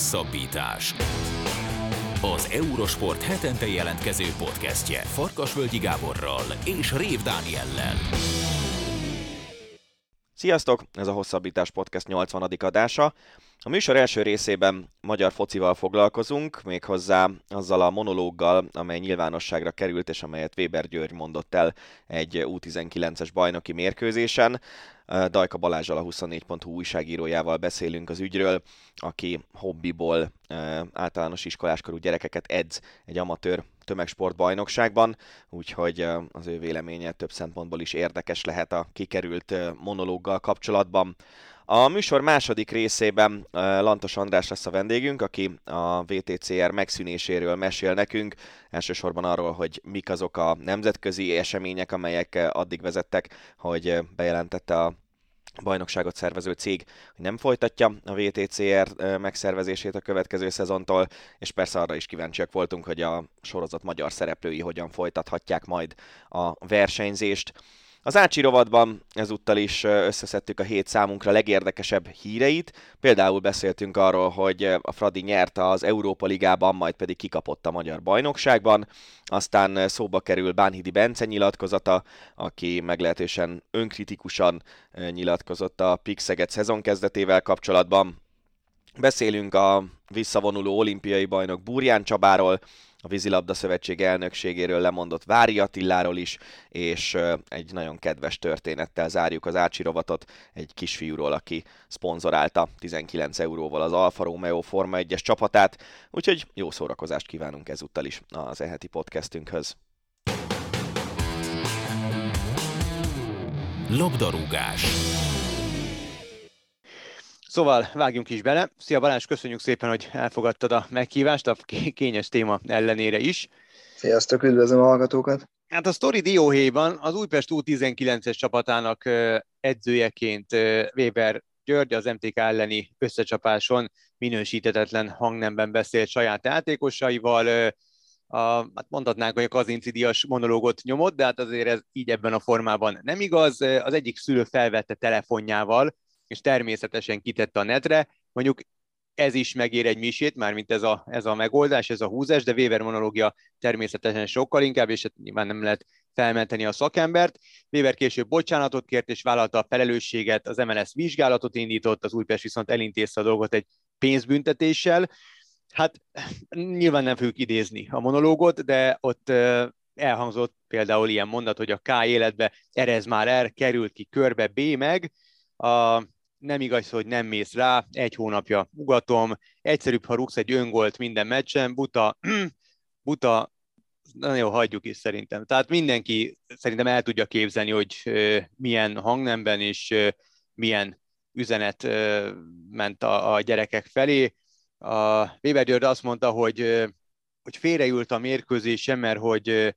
Hosszabbítás. Az Eurosport hetente jelentkező podcastje Farkasvölgyi Gáborral és Rév Dániellel. Sziasztok! Ez a Hosszabbítás Podcast 80. adása. A műsor első részében magyar focival foglalkozunk, méghozzá azzal a monológgal, amely nyilvánosságra került, és amelyet Weber György mondott el egy U19-es bajnoki mérkőzésen. Dajka Balázsal a 24.hu újságírójával beszélünk az ügyről, aki hobbiból általános iskoláskorú gyerekeket edz egy amatőr tömegsportbajnokságban, úgyhogy az ő véleménye több szempontból is érdekes lehet a kikerült monológgal kapcsolatban. A műsor második részében Lantos András lesz a vendégünk, aki a VTCR megszűnéséről mesél nekünk, elsősorban arról, hogy mik azok a nemzetközi események, amelyek addig vezettek, hogy bejelentette a bajnokságot szervező cég, hogy nem folytatja a VTCR megszervezését a következő szezontól, és persze arra is kíváncsiak voltunk, hogy a sorozat magyar szereplői hogyan folytathatják majd a versenyzést. Az Ácsi rovatban ezúttal is összeszedtük a hét számunkra legérdekesebb híreit. Például beszéltünk arról, hogy a Fradi nyerte az Európa Ligában, majd pedig kikapott a Magyar Bajnokságban. Aztán szóba kerül Bánhidi Bence nyilatkozata, aki meglehetősen önkritikusan nyilatkozott a Pixeget szezon kezdetével kapcsolatban. Beszélünk a visszavonuló olimpiai bajnok Burján Csabáról, a Vízilabda Szövetség elnökségéről lemondott Vári Attiláról is, és egy nagyon kedves történettel zárjuk az Ácsi rovatot egy kisfiúról, aki szponzorálta 19 euróval az Alfa Romeo Forma 1-es csapatát, úgyhogy jó szórakozást kívánunk ezúttal is az eheti podcastünkhöz. Labdarúgás. Szóval vágjunk is bele. Szia Balázs, köszönjük szépen, hogy elfogadtad a meghívást a kényes téma ellenére is. Sziasztok, üdvözlöm a hallgatókat! Hát a Story Dióhéjban az Újpest U19-es csapatának edzőjeként Weber György az MTK elleni összecsapáson minősítetetlen hangnemben beszélt saját játékosaival, a, hát mondhatnánk, hogy a kazincidias monológot nyomott, de hát azért ez így ebben a formában nem igaz. Az egyik szülő felvette telefonjával, és természetesen kitette a netre. Mondjuk ez is megér egy misét, mármint ez a, ez a megoldás, ez a húzás, de Weber monológia természetesen sokkal inkább, és hát nyilván nem lehet felmenteni a szakembert. Weber később bocsánatot kért, és vállalta a felelősséget, az MLS vizsgálatot indított, az Újpest viszont elintézte a dolgot egy pénzbüntetéssel. Hát nyilván nem fogjuk idézni a monológot, de ott elhangzott például ilyen mondat, hogy a K életbe erez már R, került ki körbe B meg, a nem igaz, hogy nem mész rá, egy hónapja ugatom, egyszerűbb, ha rúgsz egy öngolt minden meccsen, buta, buta, nagyon jó, hagyjuk is szerintem. Tehát mindenki szerintem el tudja képzelni, hogy milyen hangnemben és milyen üzenet ment a, gyerekek felé. A Weber György azt mondta, hogy, hogy félreült a mérkőzésen, mert hogy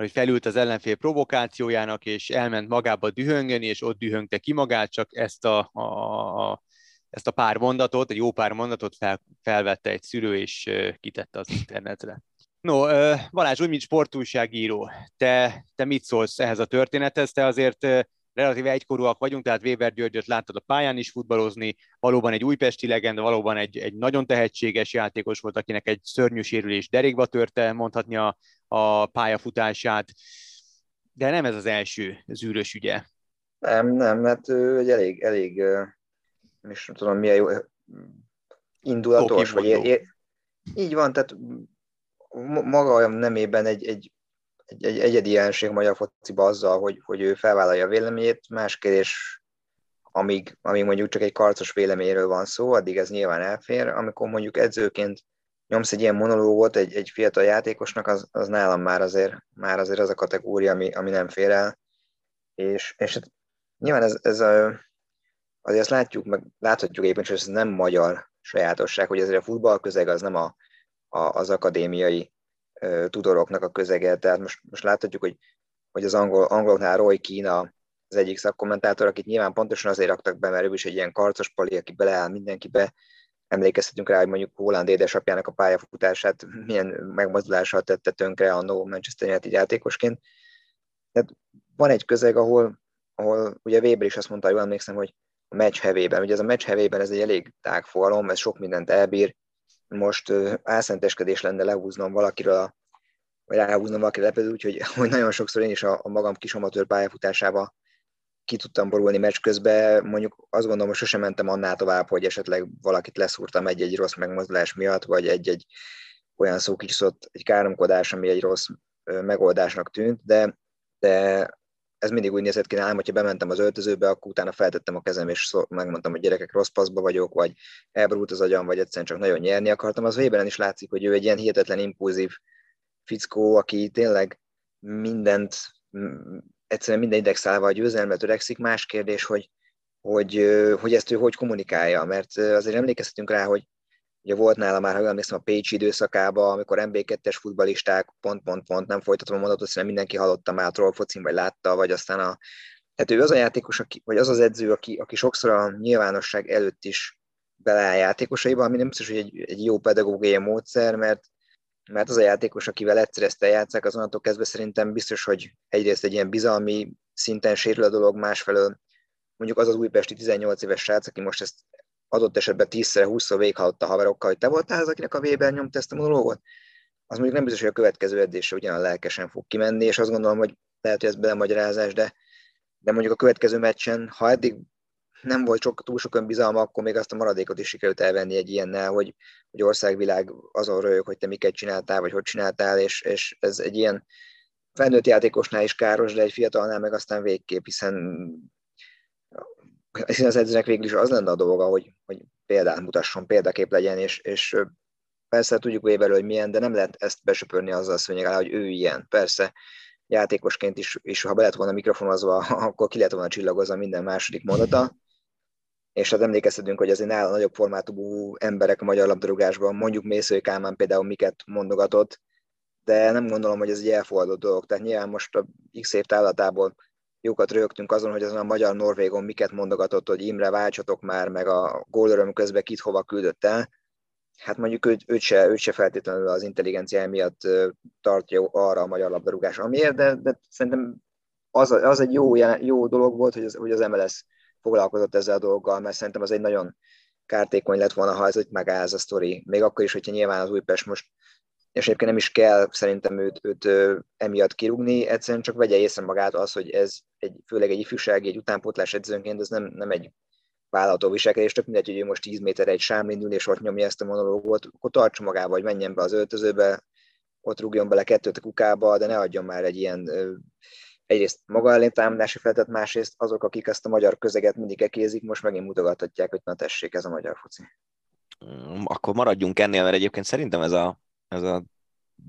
hogy felült az ellenfél provokációjának, és elment magába dühöngeni, és ott dühöngte ki magát, csak ezt a, a, a ezt a pár mondatot, egy jó pár mondatot fel, felvette egy szülő, és kitette az internetre. No, Balázs, úgy, mint sportújságíró, te, te mit szólsz ehhez a történethez? Te azért relatíve egykorúak vagyunk, tehát Weber Györgyöt láttad a pályán is futballozni, valóban egy újpesti legenda, valóban egy, egy nagyon tehetséges játékos volt, akinek egy szörnyű sérülés derékba törte, mondhatni a, a pályafutását, de nem ez az első zűrös ügye. Nem, nem, mert ő egy elég, elég, nem is tudom milyen jó, indulatos, vagy é, é, így van, tehát maga nemében egy, egy, egy, egy egyedi jelenség magyar fociba azzal, hogy, hogy ő felvállalja a véleményét, más kérdés, amíg, amíg mondjuk csak egy karcos véleményről van szó, addig ez nyilván elfér, amikor mondjuk edzőként nyomsz egy ilyen monológot egy, egy fiatal játékosnak, az, az nálam már azért, már azért az a kategória, ami, ami nem fér el. És, és hát nyilván ez, ez a, azért azt látjuk, meg láthatjuk éppen, hogy ez nem magyar sajátosság, hogy azért a futballközeg az nem a, a, az akadémiai tudoroknak a közege, tehát most, most láthatjuk, hogy, hogy az angol, angoloknál Roy Kína az egyik szakkommentátor, akit nyilván pontosan azért raktak be, mert ő is egy ilyen karcos pali, aki beleáll mindenkibe, emlékezhetünk rá, hogy mondjuk Holland édesapjának a pályafutását milyen megmozdulással tette tönkre a No Manchester United játékosként. Tehát van egy közeg, ahol, ahol ugye Weber is azt mondta, jól emlékszem, hogy a meccs hevében, ugye ez a meccs hevében ez egy elég tág fogalom, ez sok mindent elbír, most álszenteskedés lenne lehúznom valakiről, vagy ráhúznom valakire lepedő, úgyhogy hogy nagyon sokszor én is a, a magam kis amatőr pályafutásába ki tudtam borulni meccs közben, mondjuk azt gondolom, hogy sosem mentem annál tovább, hogy esetleg valakit leszúrtam egy-egy rossz megmozdulás miatt, vagy egy-egy olyan szó kicsit egy káromkodás, ami egy rossz megoldásnak tűnt, de, de ez mindig úgy nézett ki nálam, hogyha bementem az öltözőbe, akkor utána feltettem a kezem, és szó, megmondtam, hogy gyerekek, rossz paszba vagyok, vagy elborult az agyam, vagy egyszerűen csak nagyon nyerni akartam. Az Weberen is látszik, hogy ő egy ilyen hihetetlen impulzív fickó, aki tényleg mindent, egyszerűen minden indexálva a győzelmet törekszik. Más kérdés, hogy, hogy, hogy ezt ő hogy kommunikálja, mert azért emlékezhetünk rá, hogy Ugye volt nála már, ha jól emlékszem, a Pécsi időszakában, amikor MB2-es futbalisták pont-pont-pont nem folytatom a mondatot, hiszen mindenki hallotta már a trollfocin, vagy látta, vagy aztán a... Tehát ő az a játékos, aki, vagy az az edző, aki, aki sokszor a nyilvánosság előtt is beleáll játékosaiba, ami nem biztos, hogy egy, egy jó pedagógiai módszer, mert mert az a játékos, akivel egyszer ezt eljátszák, az onnantól kezdve szerintem biztos, hogy egyrészt egy ilyen bizalmi szinten sérül a dolog, másfelől mondjuk az az újpesti 18 éves srác, aki most ezt adott esetben 10-20-szor végighalott a haverokkal, hogy te voltál az, akinek a Weber nyomta ezt a monológot, az mondjuk nem biztos, hogy a következő edzésre ugyan lelkesen fog kimenni, és azt gondolom, hogy lehet, hogy ez belemagyarázás, de, de mondjuk a következő meccsen, ha eddig nem volt sok, túl sok önbizalma, akkor még azt a maradékot is sikerült elvenni egy ilyennel, hogy, hogy országvilág azon röhög, hogy te miket csináltál, vagy hogy csináltál, és, és ez egy ilyen felnőtt játékosnál is káros, de egy fiatalnál meg aztán végképp, hiszen az edzőnek végül is az lenne a dolga, hogy, hogy példát mutasson, példakép legyen, és, és persze tudjuk Weberről, hogy milyen, de nem lehet ezt besöpörni azzal a szőnyeg hogy ő ilyen. Persze játékosként is, és ha be lett volna mikrofonozva, akkor ki lett volna csillagozva minden második mondata, és hát emlékeztetünk, hogy azért nála nagyobb formátumú emberek a magyar labdarúgásban, mondjuk Mészői Kálmán például miket mondogatott, de nem gondolom, hogy ez egy elfogadott dolog. Tehát nyilván most a X év távlatából jókat rögtünk azon, hogy azon a magyar-norvégon miket mondogatott, hogy Imre váltsatok már, meg a gólöröm közben kit hova küldött el. Hát mondjuk őt, őt, se, őt se feltétlenül az intelligencia miatt tartja arra a magyar labdarúgás, amiért, de, de szerintem az, az egy jó, jó dolog volt, hogy az, hogy az MLS foglalkozott ezzel a dologgal, mert szerintem az egy nagyon kártékony lett volna, ha ez itt megáll ez a sztori. Még akkor is, hogyha nyilván az Újpest most és egyébként nem is kell szerintem őt, őt emiatt kirúgni, egyszerűen csak vegye észre magát az, hogy ez egy, főleg egy ifjúsági, egy utánpótlás edzőnként, ez nem, nem egy vállalható viselkedés, tök mindegy, hogy ő most 10 méter egy sámlin ül, és ott nyomja ezt a monológot, akkor tartsa magába, vagy menjen be az öltözőbe, ott rúgjon bele kettőt a kukába, de ne adjon már egy ilyen egyrészt maga ellen támadási feltet, másrészt azok, akik ezt a magyar közeget mindig ekézik, most megint mutogathatják, hogy na tessék, ez a magyar foci. Akkor maradjunk ennél, mert egyébként szerintem ez a ez a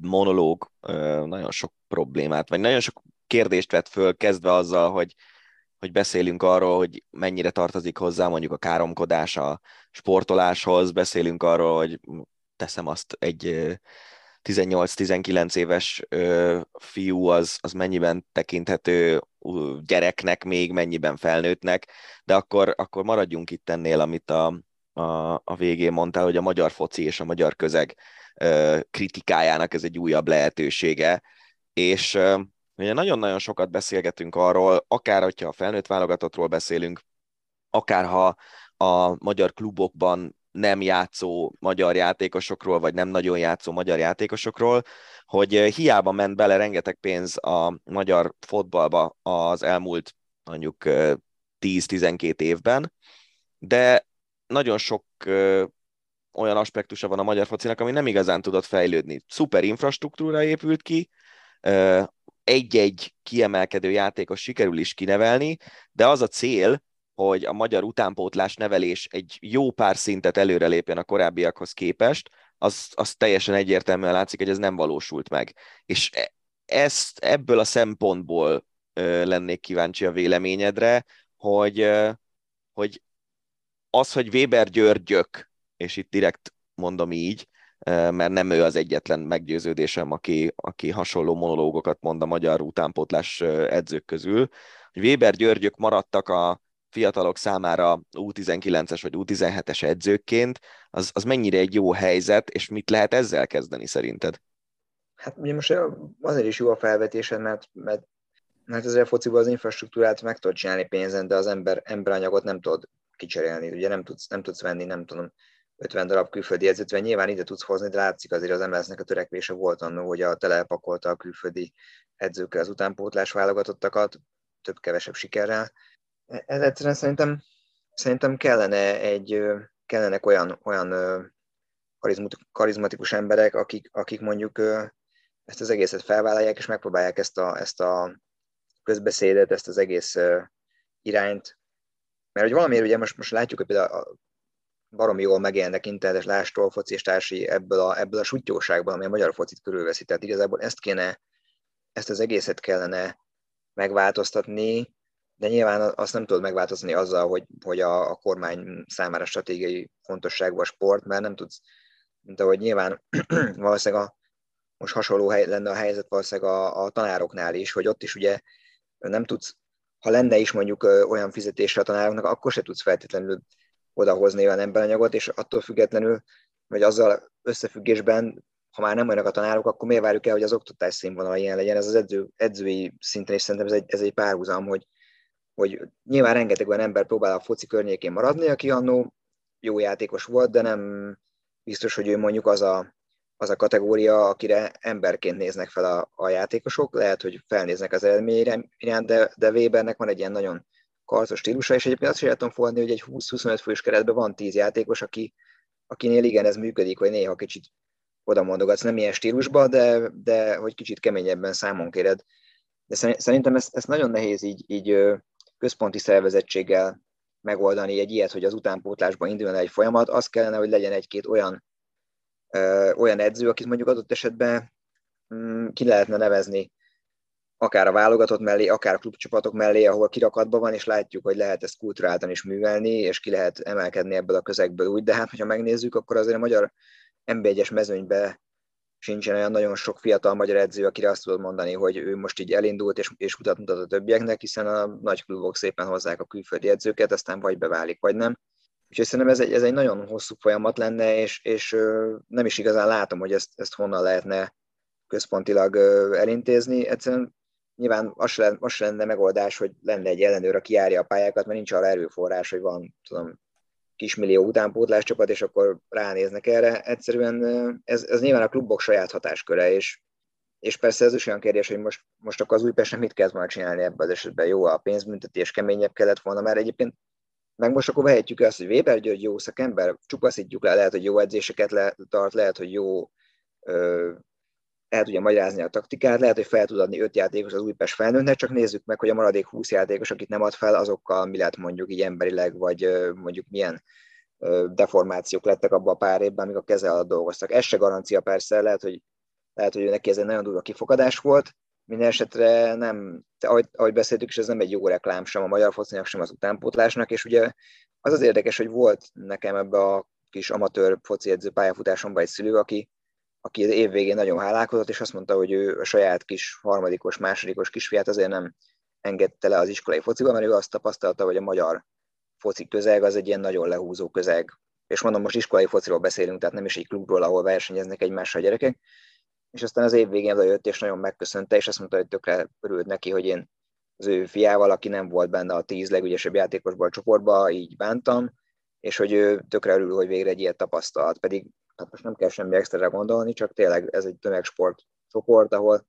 monológ nagyon sok problémát, vagy nagyon sok kérdést vett föl, kezdve azzal, hogy, hogy beszélünk arról, hogy mennyire tartozik hozzá mondjuk a káromkodás a sportoláshoz, beszélünk arról, hogy teszem azt egy 18-19 éves fiú az, az mennyiben tekinthető gyereknek még, mennyiben felnőttnek, de akkor, akkor maradjunk itt ennél, amit a, a, a végén mondtál, hogy a magyar foci és a magyar közeg kritikájának ez egy újabb lehetősége, és ugye nagyon-nagyon sokat beszélgetünk arról, akár hogyha a felnőtt válogatottról beszélünk, akár ha a magyar klubokban nem játszó magyar játékosokról, vagy nem nagyon játszó magyar játékosokról, hogy hiába ment bele rengeteg pénz a magyar fotballba az elmúlt mondjuk 10-12 évben, de nagyon sok olyan aspektusa van a magyar focinak, ami nem igazán tudott fejlődni. Szuper infrastruktúra épült ki, egy-egy kiemelkedő játékos sikerül is kinevelni, de az a cél, hogy a magyar utánpótlás nevelés egy jó pár szintet előrelépjen a korábbiakhoz képest, az, az teljesen egyértelműen látszik, hogy ez nem valósult meg. És e, ezt ebből a szempontból lennék kíváncsi a véleményedre, hogy, hogy az, hogy Weber Györgyök és itt direkt mondom így, mert nem ő az egyetlen meggyőződésem, aki, aki hasonló monológokat mond a magyar utánpótlás edzők közül, hogy Weber Györgyök maradtak a fiatalok számára U19-es vagy U17-es edzőként, az, az mennyire egy jó helyzet, és mit lehet ezzel kezdeni szerinted? Hát ugye most azért is jó a felvetésed, mert, mert, mert ezzel a fociban az infrastruktúrát meg tudod csinálni pénzen, de az ember, emberanyagot nem tudod kicserélni, ugye nem tudsz, nem tudsz venni, nem tudom, 50 darab külföldi edzőt, mert nyilván ide tudsz hozni, de látszik azért az mls a törekvése volt annó, hogy a telepakolta a külföldi edzőkkel az utánpótlás válogatottakat, több-kevesebb sikerrel. Ez egyszerűen szerintem, szerintem kellene egy, kellenek olyan, olyan karizmatikus emberek, akik, akik mondjuk ezt az egészet felvállalják, és megpróbálják ezt a, ezt a közbeszédet, ezt az egész irányt. Mert hogy valamiért ugye most, most látjuk, hogy például a baromi jól megjelennek internetes lástól, foci és társi ebből a, ebből a sutyóságból, ami a magyar focit körülveszi. Tehát igazából ezt kéne, ezt az egészet kellene megváltoztatni, de nyilván azt nem tudod megváltoztatni azzal, hogy, hogy a, a kormány számára stratégiai fontosságú a sport, mert nem tudsz, mint ahogy nyilván valószínűleg a, most hasonló hely, lenne a helyzet valószínűleg a, a tanároknál is, hogy ott is ugye nem tudsz, ha lenne is mondjuk olyan fizetésre a tanároknak, akkor se tudsz feltétlenül odahozni olyan emberanyagot, és attól függetlenül, vagy azzal összefüggésben, ha már nem olyanok a tanárok, akkor miért várjuk el, hogy az oktatás színvonala ilyen legyen? Ez az edző, edzői szinten is szerintem ez egy, ez egy párhuzam, hogy, hogy nyilván rengeteg olyan ember próbál a foci környékén maradni, aki annó jó játékos volt, de nem biztos, hogy ő mondjuk az a, az a kategória, akire emberként néznek fel a, a játékosok, lehet, hogy felnéznek az eredményre iránt, de, de Webernek van egy ilyen nagyon karcos stílusa, és egyébként azt is tudom fogadni, hogy egy 20-25 fős keretben van 10 játékos, aki, akinél igen, ez működik, hogy néha kicsit oda mondogatsz, nem ilyen stílusban, de, de hogy kicsit keményebben számon kéred. De szerintem ezt, ezt nagyon nehéz így, így központi szervezettséggel megoldani egy ilyet, hogy az utánpótlásban induljon egy folyamat, az kellene, hogy legyen egy-két olyan, olyan edző, akit mondjuk adott esetben mm, ki lehetne nevezni akár a válogatott mellé, akár a klubcsapatok mellé, ahol kirakatban van, és látjuk, hogy lehet ezt kulturáltan is művelni, és ki lehet emelkedni ebből a közegből úgy, de hát, hogyha megnézzük, akkor azért a magyar NB1-es mezőnybe sincsen olyan nagyon sok fiatal magyar edző, akire azt tudod mondani, hogy ő most így elindult és, és mutat, mutat a többieknek, hiszen a nagy klubok szépen hozzák a külföldi edzőket, aztán vagy beválik, vagy nem. Úgyhogy szerintem ez egy, ez egy nagyon hosszú folyamat lenne, és, és nem is igazán látom, hogy ezt, ezt honnan lehetne központilag elintézni. Egyszerűen nyilván az se, lenne, az se lenne megoldás, hogy lenne egy ellenőr, aki járja a pályákat, mert nincs arra erőforrás, hogy van, tudom, kismillió utánpótlás csapat, és akkor ránéznek erre. Egyszerűen ez, ez nyilván a klubok saját hatásköre, és, és persze ez is olyan kérdés, hogy most, most akkor az Újpesten mit kezd majd csinálni ebben az esetben. Jó, a pénzbüntetés keményebb kellett volna, mert egyébként meg most akkor vehetjük azt, hogy Weber György jó szakember, csupaszítjuk le, lehet, hogy jó edzéseket le, tart, lehet, hogy jó ö, el tudja magyarázni a taktikát, lehet, hogy fel tud adni öt játékos az Újpest felnőttnek, csak nézzük meg, hogy a maradék 20 játékos, akit nem ad fel, azokkal mi lett mondjuk így emberileg, vagy mondjuk milyen deformációk lettek abban a pár évben, amíg a keze alatt dolgoztak. Ez se garancia persze, lehet, hogy, lehet, hogy neki ez egy nagyon durva kifogadás volt, minden esetre nem, ahogy, ahogy beszéltük, és ez nem egy jó reklám sem a magyar focinak, sem az utánpótlásnak, és ugye az az érdekes, hogy volt nekem ebbe a kis amatőr foci edző pályafutásomban egy szülő, aki aki az év végén nagyon hálálkozott, és azt mondta, hogy ő a saját kis harmadikos, másodikos kisfiát azért nem engedte le az iskolai fociba, mert ő azt tapasztalta, hogy a magyar foci közeg az egy ilyen nagyon lehúzó közeg. És mondom, most iskolai fociról beszélünk, tehát nem is egy klubról, ahol versenyeznek egymással a gyerekek. És aztán az év végén jött, és nagyon megköszönte, és azt mondta, hogy tökre örült neki, hogy én az ő fiával, aki nem volt benne a tíz legügyesebb játékosból a csoportba, így bántam, és hogy ő tökre örül, hogy végre egy ilyet tapasztalt. Pedig tehát most nem kell semmi extra gondolni, csak tényleg ez egy tömegsport csoport, ahol,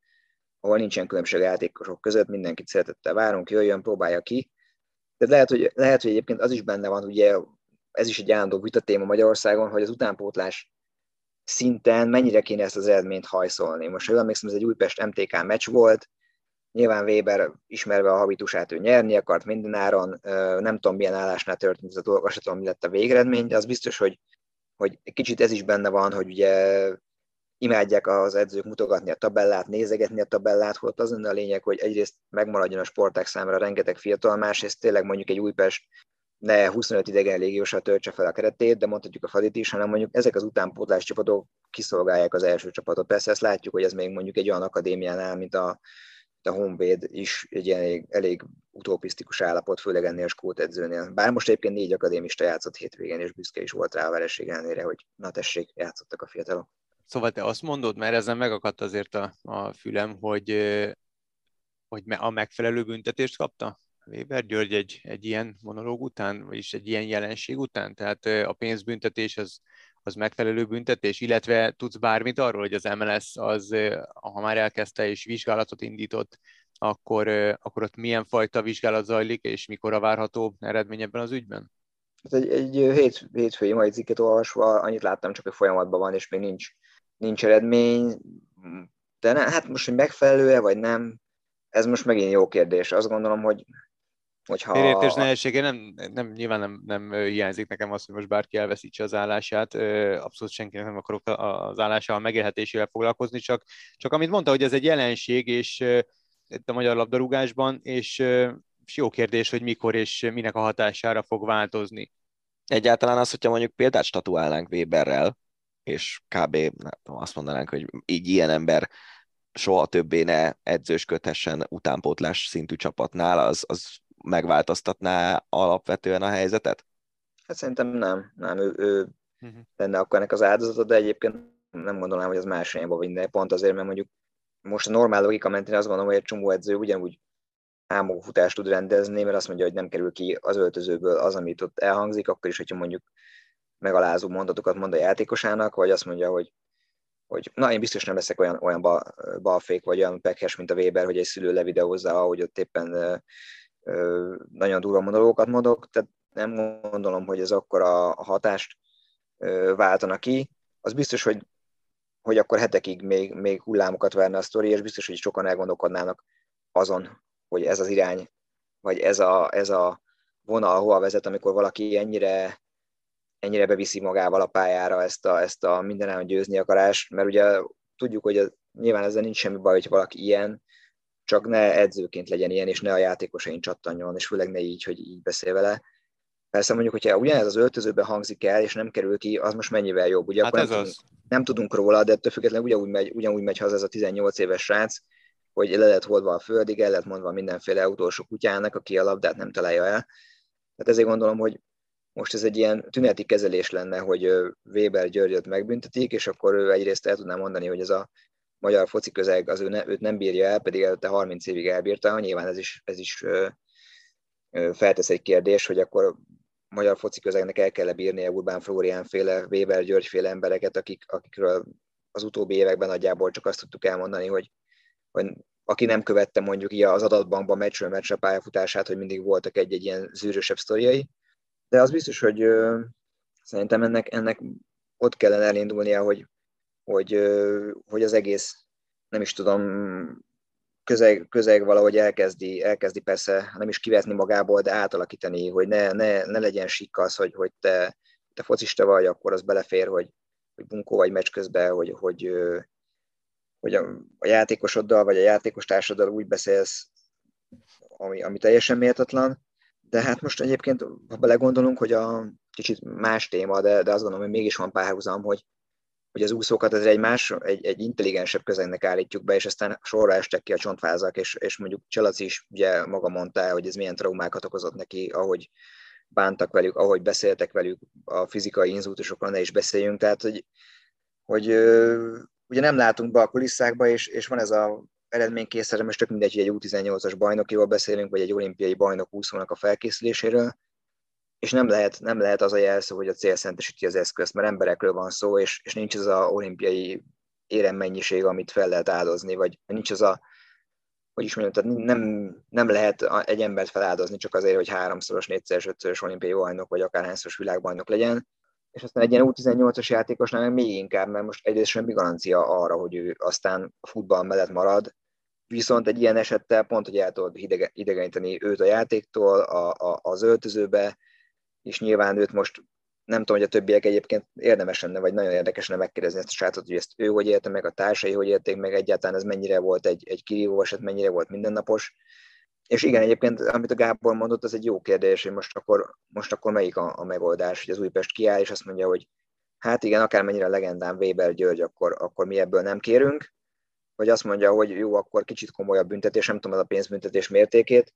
ahol nincsen különbség játékosok között, mindenkit szeretettel várunk, jöjjön, próbálja ki. De lehet, hogy, lehet, hogy egyébként az is benne van, ugye ez is egy állandó vita téma Magyarországon, hogy az utánpótlás szinten mennyire kéne ezt az eredményt hajszolni. Most, ha jól emlékszem, ez egy Újpest MTK meccs volt, nyilván Weber ismerve a habitusát, ő nyerni akart mindenáron, nem tudom milyen állásnál történt ez a dolog, azt tudom, mi lett a végeredmény, de az biztos, hogy hogy egy kicsit ez is benne van, hogy ugye imádják az edzők mutogatni a tabellát, nézegetni a tabellát, holott az lenne a lényeg, hogy egyrészt megmaradjon a sporták számára rengeteg fiatal, másrészt tényleg mondjuk egy Újpest ne 25 idegen légiósra töltse fel a keretét, de mondhatjuk a Fadit is, hanem mondjuk ezek az utánpótlás csapatok kiszolgálják az első csapatot. Persze ezt látjuk, hogy ez még mondjuk egy olyan akadémiánál, mint a a Honvéd is egy elég, elég utopisztikus állapot, főleg ennél a skót edzőnél. Bár most egyébként négy akadémista játszott hétvégén, és büszke is volt rá a vereség ellenére, hogy na tessék, játszottak a fiatalok. Szóval te azt mondod, mert ezen megakadt azért a, a fülem, hogy, hogy a megfelelő büntetést kapta Weber György egy, egy ilyen monológ után, vagyis egy ilyen jelenség után? Tehát a pénzbüntetés az, az megfelelő büntetés, illetve tudsz bármit arról, hogy az MLS az, ha már elkezdte és vizsgálatot indított, akkor, akkor ott milyen fajta vizsgálat zajlik, és mikor a várható eredmény ebben az ügyben? Hát egy, egy hét, hétfői mai cikket olvasva annyit láttam, csak hogy folyamatban van, és még nincs, nincs eredmény. De ne, hát most, hogy megfelelő-e, vagy nem, ez most megint jó kérdés. Azt gondolom, hogy hogyha... Félértés nehézsége nem, nem, nyilván nem, nem hiányzik nekem az, hogy most bárki elveszítse az állását, abszolút senkinek nem akarok az állásával megélhetésével foglalkozni, csak, csak amit mondta, hogy ez egy jelenség, és itt a magyar labdarúgásban, és, és jó kérdés, hogy mikor és minek a hatására fog változni. Egyáltalán az, hogyha mondjuk példát statuálnánk Weberrel, és kb. Nem, azt mondanánk, hogy így ilyen ember soha többé ne edzősködhessen utánpótlás szintű csapatnál, az, az megváltoztatná alapvetően a helyzetet? Hát szerintem nem. Nem, ő, ő uh-huh. lenne akkor ennek az áldozata, de egyébként nem gondolnám, hogy az más irányba vinne. Pont azért, mert mondjuk most a normál logika mentén azt gondolom, hogy egy csomó edző ugyanúgy álmokfutást tud rendezni, mert azt mondja, hogy nem kerül ki az öltözőből az, amit ott elhangzik, akkor is, hogyha mondjuk megalázó mondatokat mond a játékosának, vagy azt mondja, hogy, hogy na, én biztos nem leszek olyan, olyan balfék, vagy olyan pekhes, mint a Weber, hogy egy szülő levideózza, ahogy ott éppen nagyon durva monológokat mondok, tehát nem gondolom, hogy ez akkor a hatást váltana ki. Az biztos, hogy hogy akkor hetekig még, még hullámokat verne a sztori, és biztos, hogy sokan elgondolkodnának azon, hogy ez az irány, vagy ez a, ez a vonal hova vezet, amikor valaki ennyire, ennyire beviszi magával a pályára ezt a, ezt a mindenáron győzni akarást, mert ugye tudjuk, hogy ez, nyilván ezzel nincs semmi baj, hogy valaki ilyen, csak ne edzőként legyen ilyen, és ne a játékosain csattanjon, és főleg ne így, hogy így beszél vele. Persze mondjuk, hogyha ugyanez az öltözőben hangzik el, és nem kerül ki, az most mennyivel jobb. Ugye hát akkor ez nem, az. Tudunk, nem tudunk róla, de ettől függetlenül ugyanúgy megy, ugyanúgy megy haza ez a 18 éves srác, hogy le lett hordva a földig, el lett mondva mindenféle utolsó kutyának, aki a labdát nem találja el. Tehát ezért gondolom, hogy most ez egy ilyen tüneti kezelés lenne, hogy Weber Györgyöt megbüntetik, és akkor ő egyrészt el tudná mondani, hogy ez a magyar foci közeg az ő ne, őt nem bírja el, pedig előtte 30 évig elbírta, nyilván ez is, ez is feltesz egy kérdés, hogy akkor magyar foci közegnek el kell bírnia Urbán Flórián féle, Weber György féle embereket, akik, akikről az utóbbi években nagyjából csak azt tudtuk elmondani, hogy, hogy aki nem követte mondjuk így az adatbankban meccsről meccsre pályafutását, hogy mindig voltak egy-egy ilyen zűrösebb sztoriai, de az biztos, hogy ö, szerintem ennek, ennek ott kellene elindulnia, hogy, hogy, hogy az egész, nem is tudom, közeg, közeg valahogy elkezdi, elkezdi persze nem is kivetni magából, de átalakítani, hogy ne, ne, ne legyen sikka az, hogy, hogy te, te focista vagy, akkor az belefér, hogy, hogy bunkó vagy meccs közben, hogy, hogy, hogy a, a játékosoddal vagy a játékos társaddal úgy beszélsz, ami, ami teljesen méltatlan. De hát most egyébként, ha belegondolunk, hogy a kicsit más téma, de, de azt gondolom, hogy mégis van párhuzam, hogy, hogy az úszókat azért egy más, egy, egy intelligensebb közegnek állítjuk be, és aztán sorra estek ki a csontvázak, és, és mondjuk Cselaci is ugye maga mondta, hogy ez milyen traumákat okozott neki, ahogy bántak velük, ahogy beszéltek velük, a fizikai inzultusokról ne is beszéljünk, tehát hogy, hogy ugye nem látunk be a kulisszákba, és, és van ez a eredménykészre, most tök mindegy, hogy egy U18-as bajnokiról beszélünk, vagy egy olimpiai bajnok úszónak a felkészüléséről, és nem lehet, nem lehet az a jelszó, hogy a cél szentesíti az eszközt, mert emberekről van szó, és, és nincs az a olimpiai éremmennyiség, amit fel lehet áldozni, vagy nincs az a, hogy is mondjam, tehát nem, nem lehet egy embert feláldozni csak azért, hogy háromszoros, négyszeres, ötszörös olimpiai bajnok, vagy akárhányszoros világbajnok legyen, és aztán egy ilyen U18-as játékosnál még inkább, mert most egyrészt semmi garancia arra, hogy ő aztán a futball mellett marad, viszont egy ilyen esettel pont, hogy el tudod idegeníteni őt a játéktól, a, a, az öltözőbe, és nyilván őt most nem tudom, hogy a többiek egyébként érdemes lenne, vagy nagyon érdekes lenne megkérdezni ezt a srácot, hogy ezt ő hogy élte meg, a társai hogy élték meg, egyáltalán ez mennyire volt egy, egy kirívó eset, mennyire volt mindennapos. És igen, egyébként, amit a Gábor mondott, az egy jó kérdés, hogy most akkor, most akkor melyik a, a megoldás, hogy az Újpest kiáll, és azt mondja, hogy hát igen, akármennyire a legendán Weber György, akkor, akkor mi ebből nem kérünk, vagy azt mondja, hogy jó, akkor kicsit komolyabb büntetés, nem tudom az a pénzbüntetés mértékét,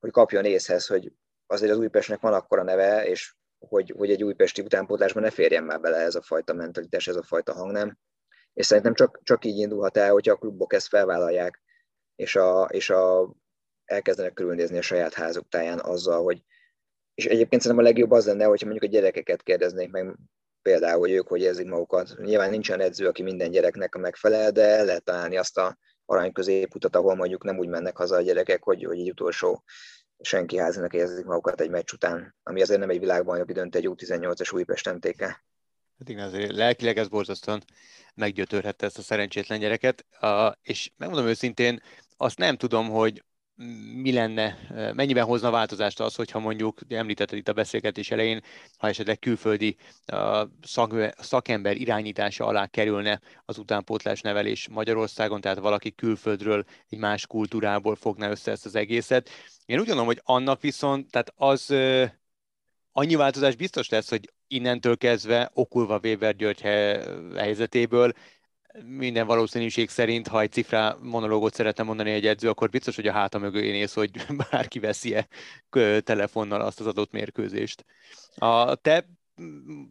hogy kapjon észhez, hogy azért az Újpestnek van akkora neve, és hogy, hogy egy újpesti utánpótlásban ne férjen már bele ez a fajta mentalitás, ez a fajta hangnem. És szerintem csak, csak így indulhat el, hogyha a klubok ezt felvállalják, és a, és a elkezdenek körülnézni a saját házuk táján azzal, hogy és egyébként szerintem a legjobb az lenne, hogyha mondjuk a gyerekeket kérdeznék meg például, hogy ők hogy érzik magukat. Nyilván nincsen edző, aki minden gyereknek megfelel, de el lehet találni azt a arany középutat, ahol mondjuk nem úgy mennek haza a gyerekek, hogy, hogy egy utolsó senki házinak érzik magukat egy meccs után, ami azért nem egy világbajnoki dönt egy U18-es Újpest MTK. Hát igen, azért lelkileg ez borzasztóan meggyötörhette ezt a szerencsétlen gyereket, és megmondom őszintén, azt nem tudom, hogy mi lenne, mennyiben hozna változást az, hogyha mondjuk, említetted itt a beszélgetés elején, ha esetleg külföldi szak, szakember irányítása alá kerülne az utánpótlás nevelés Magyarországon, tehát valaki külföldről, egy más kultúrából fogná össze ezt az egészet. Én úgy gondolom, hogy annak viszont, tehát az annyi változás biztos lesz, hogy innentől kezdve okulva Weber György helyzetéből minden valószínűség szerint, ha egy cifrá monológot szeretne mondani egy edző, akkor biztos, hogy a háta mögé néz, hogy bárki veszi-e telefonnal azt az adott mérkőzést. A te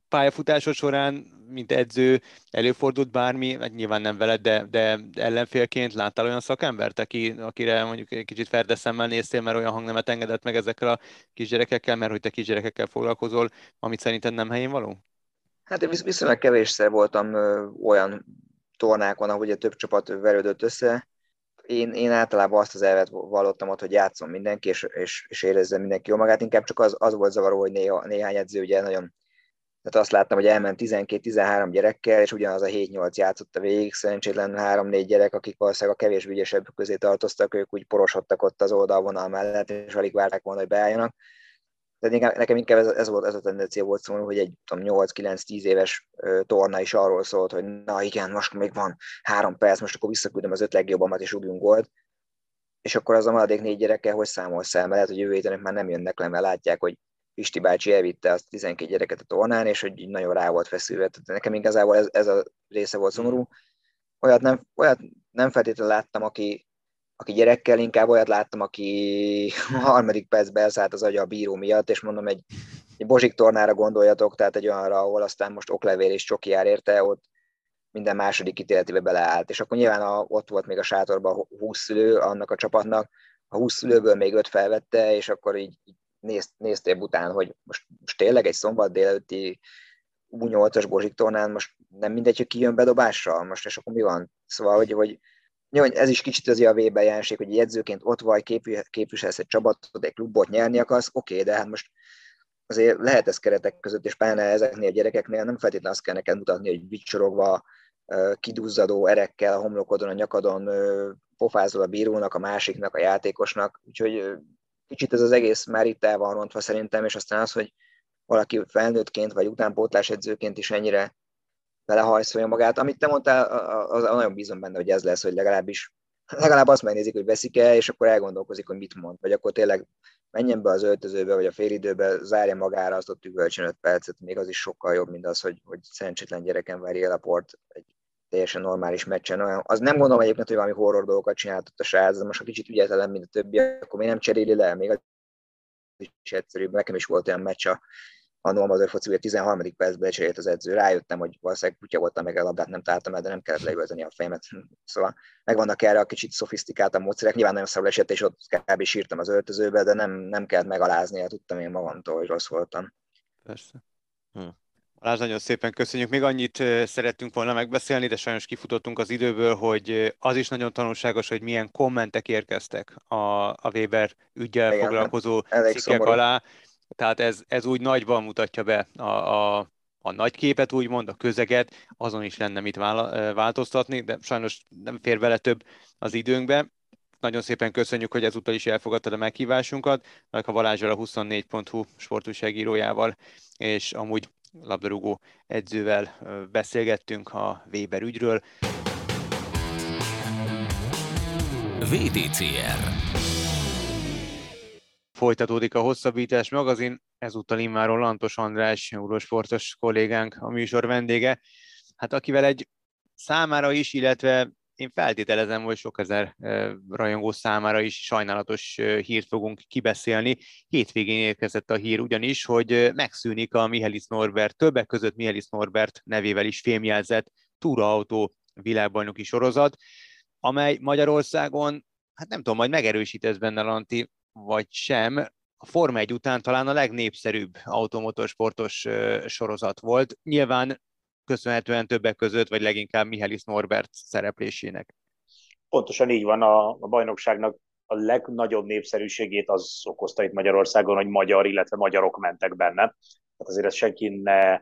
pályafutásod során, mint edző, előfordult bármi, hát nyilván nem veled, de, de ellenfélként láttál olyan szakembert, aki, akire mondjuk egy kicsit ferdeszemmel néztél, mert olyan hangnemet engedett meg ezekkel a kisgyerekekkel, mert hogy te kisgyerekekkel foglalkozol, amit szerinted nem helyén való? Hát én viszonylag kevésszer voltam ö, olyan tornákon, ahogy a több csapat verődött össze, én, én általában azt az elvet vallottam ott, hogy játszom mindenki, és, és, és érezze mindenki jó magát, inkább csak az, az volt zavaró, hogy néha, néhány edző ugye nagyon tehát azt láttam, hogy elment 12-13 gyerekkel, és ugyanaz a 7-8 játszotta végig, szerencsétlen 3-4 gyerek, akik valószínűleg a kevés ügyesebb közé tartoztak, ők úgy porosodtak ott az oldalvonal mellett, és alig várták volna, hogy beálljanak. De nekem inkább ez, ez, volt, ez a tendencia volt szólni, hogy egy 8-9-10 éves torna is arról szólt, hogy na igen, most még van három perc, most akkor visszaküldöm az öt legjobbamat, és ugrunk volt. És akkor az a maradék négy gyerekkel hogy számolsz el, lehet, hogy jövő héten már nem jönnek le, mert látják, hogy Pisti bácsi elvitte azt 12 gyereket a tornán, és hogy nagyon rá volt feszülve. Tehát nekem igazából ez, ez a része volt szomorú. Olyat nem, olyat nem feltétlenül láttam, aki, aki gyerekkel, inkább olyat láttam, aki a harmadik percben elszállt az agya a bíró miatt, és mondom, egy, egy bozsik tornára gondoljatok, tehát egy olyanra, ahol aztán most oklevél és csoki jár érte, ott minden második ítéletébe beleállt. És akkor nyilván a, ott volt még a sátorban 20 szülő annak a csapatnak, a 20 szülőből még öt felvette, és akkor így, így néz, néztél után, hogy most, most tényleg egy szombat délelőtti U8-as Bozsik tornán most nem mindegy, hogy ki jön bedobással, most és akkor mi van? Szóval, hogy, hogy jó, ez is kicsit az a Weber jelenség, hogy egy edzőként ott vagy, képviselsz egy csapatot, egy klubot nyerni akarsz, oké, okay, de hát most azért lehet ez keretek között, és pláne ezeknél a gyerekeknél nem feltétlenül azt kell neked mutatni, hogy vicsorogva, kiduzzadó erekkel a homlokodon, a nyakadon pofázol a bírónak, a másiknak, a játékosnak, úgyhogy kicsit ez az egész már itt el van rontva szerintem, és aztán az, hogy valaki felnőttként vagy utánpótlás edzőként is ennyire belehajszolja magát. Amit te mondtál, az, az nagyon bízom benne, hogy ez lesz, hogy legalábbis legalább azt megnézik, hogy veszik-e, és akkor elgondolkozik, hogy mit mond. Vagy akkor tényleg menjen be az öltözőbe, vagy a félidőbe, zárja magára azt ott üvölcsön 5 percet, még az is sokkal jobb, mint az, hogy, hogy szerencsétlen gyereken várja a port egy teljesen normális meccsen. Olyan, az nem gondolom egyébként, hogy valami horror dolgokat csináltott a srác, de most ha kicsit ügyetlen, mint a többi, akkor még nem cseréli le, még az is egyszerűbb. Nekem is volt olyan meccs a, a Normal foci, hogy a 13. percben cserélt az edző. Rájöttem, hogy valószínűleg kutya voltam, meg a labdát nem találtam el, de nem kellett leüvölteni a fejemet. Szóval megvannak erre a kicsit szofisztikáltabb módszerek. Nyilván nagyon szarul esett, és ott kb. sírtam az öltözőbe, de nem, nem kellett megalázni, tudtam én magamtól, hogy rossz voltam. Persze. Hm. Balázs, nagyon szépen köszönjük. Még annyit szerettünk volna megbeszélni, de sajnos kifutottunk az időből, hogy az is nagyon tanulságos, hogy milyen kommentek érkeztek a, a Weber ügyel Igen, foglalkozó cikkek szomorú. alá. Tehát ez, ez úgy nagyban mutatja be a, a, a nagy képet, úgymond, a közeget, azon is lenne mit változtatni, de sajnos nem fér bele több az időnkbe. Nagyon szépen köszönjük, hogy ezúttal is elfogadtad a meghívásunkat, a Balázsral a 24.hu sportújságírójával, és amúgy labdarúgó edzővel beszélgettünk a Weber ügyről. VTCR Folytatódik a Hosszabbítás magazin, ezúttal immáron Lantos András, eurósportos kollégánk, a műsor vendége, hát akivel egy számára is, illetve én feltételezem, hogy sok ezer rajongó számára is sajnálatos hírt fogunk kibeszélni. Hétvégén érkezett a hír ugyanis, hogy megszűnik a Mihelis Norbert, többek között Mihelis Norbert nevével is fémjelzett túraautó világbajnoki sorozat, amely Magyarországon hát nem tudom, majd megerősítesz benne, Lanti, vagy sem, a Forma 1 után talán a legnépszerűbb automotorsportos sorozat volt. Nyilván köszönhetően többek között, vagy leginkább Mihály Norbert szereplésének. Pontosan így van, a, a bajnokságnak a legnagyobb népszerűségét az okozta itt Magyarországon, hogy magyar, illetve magyarok mentek benne. Tehát azért ezt senki ne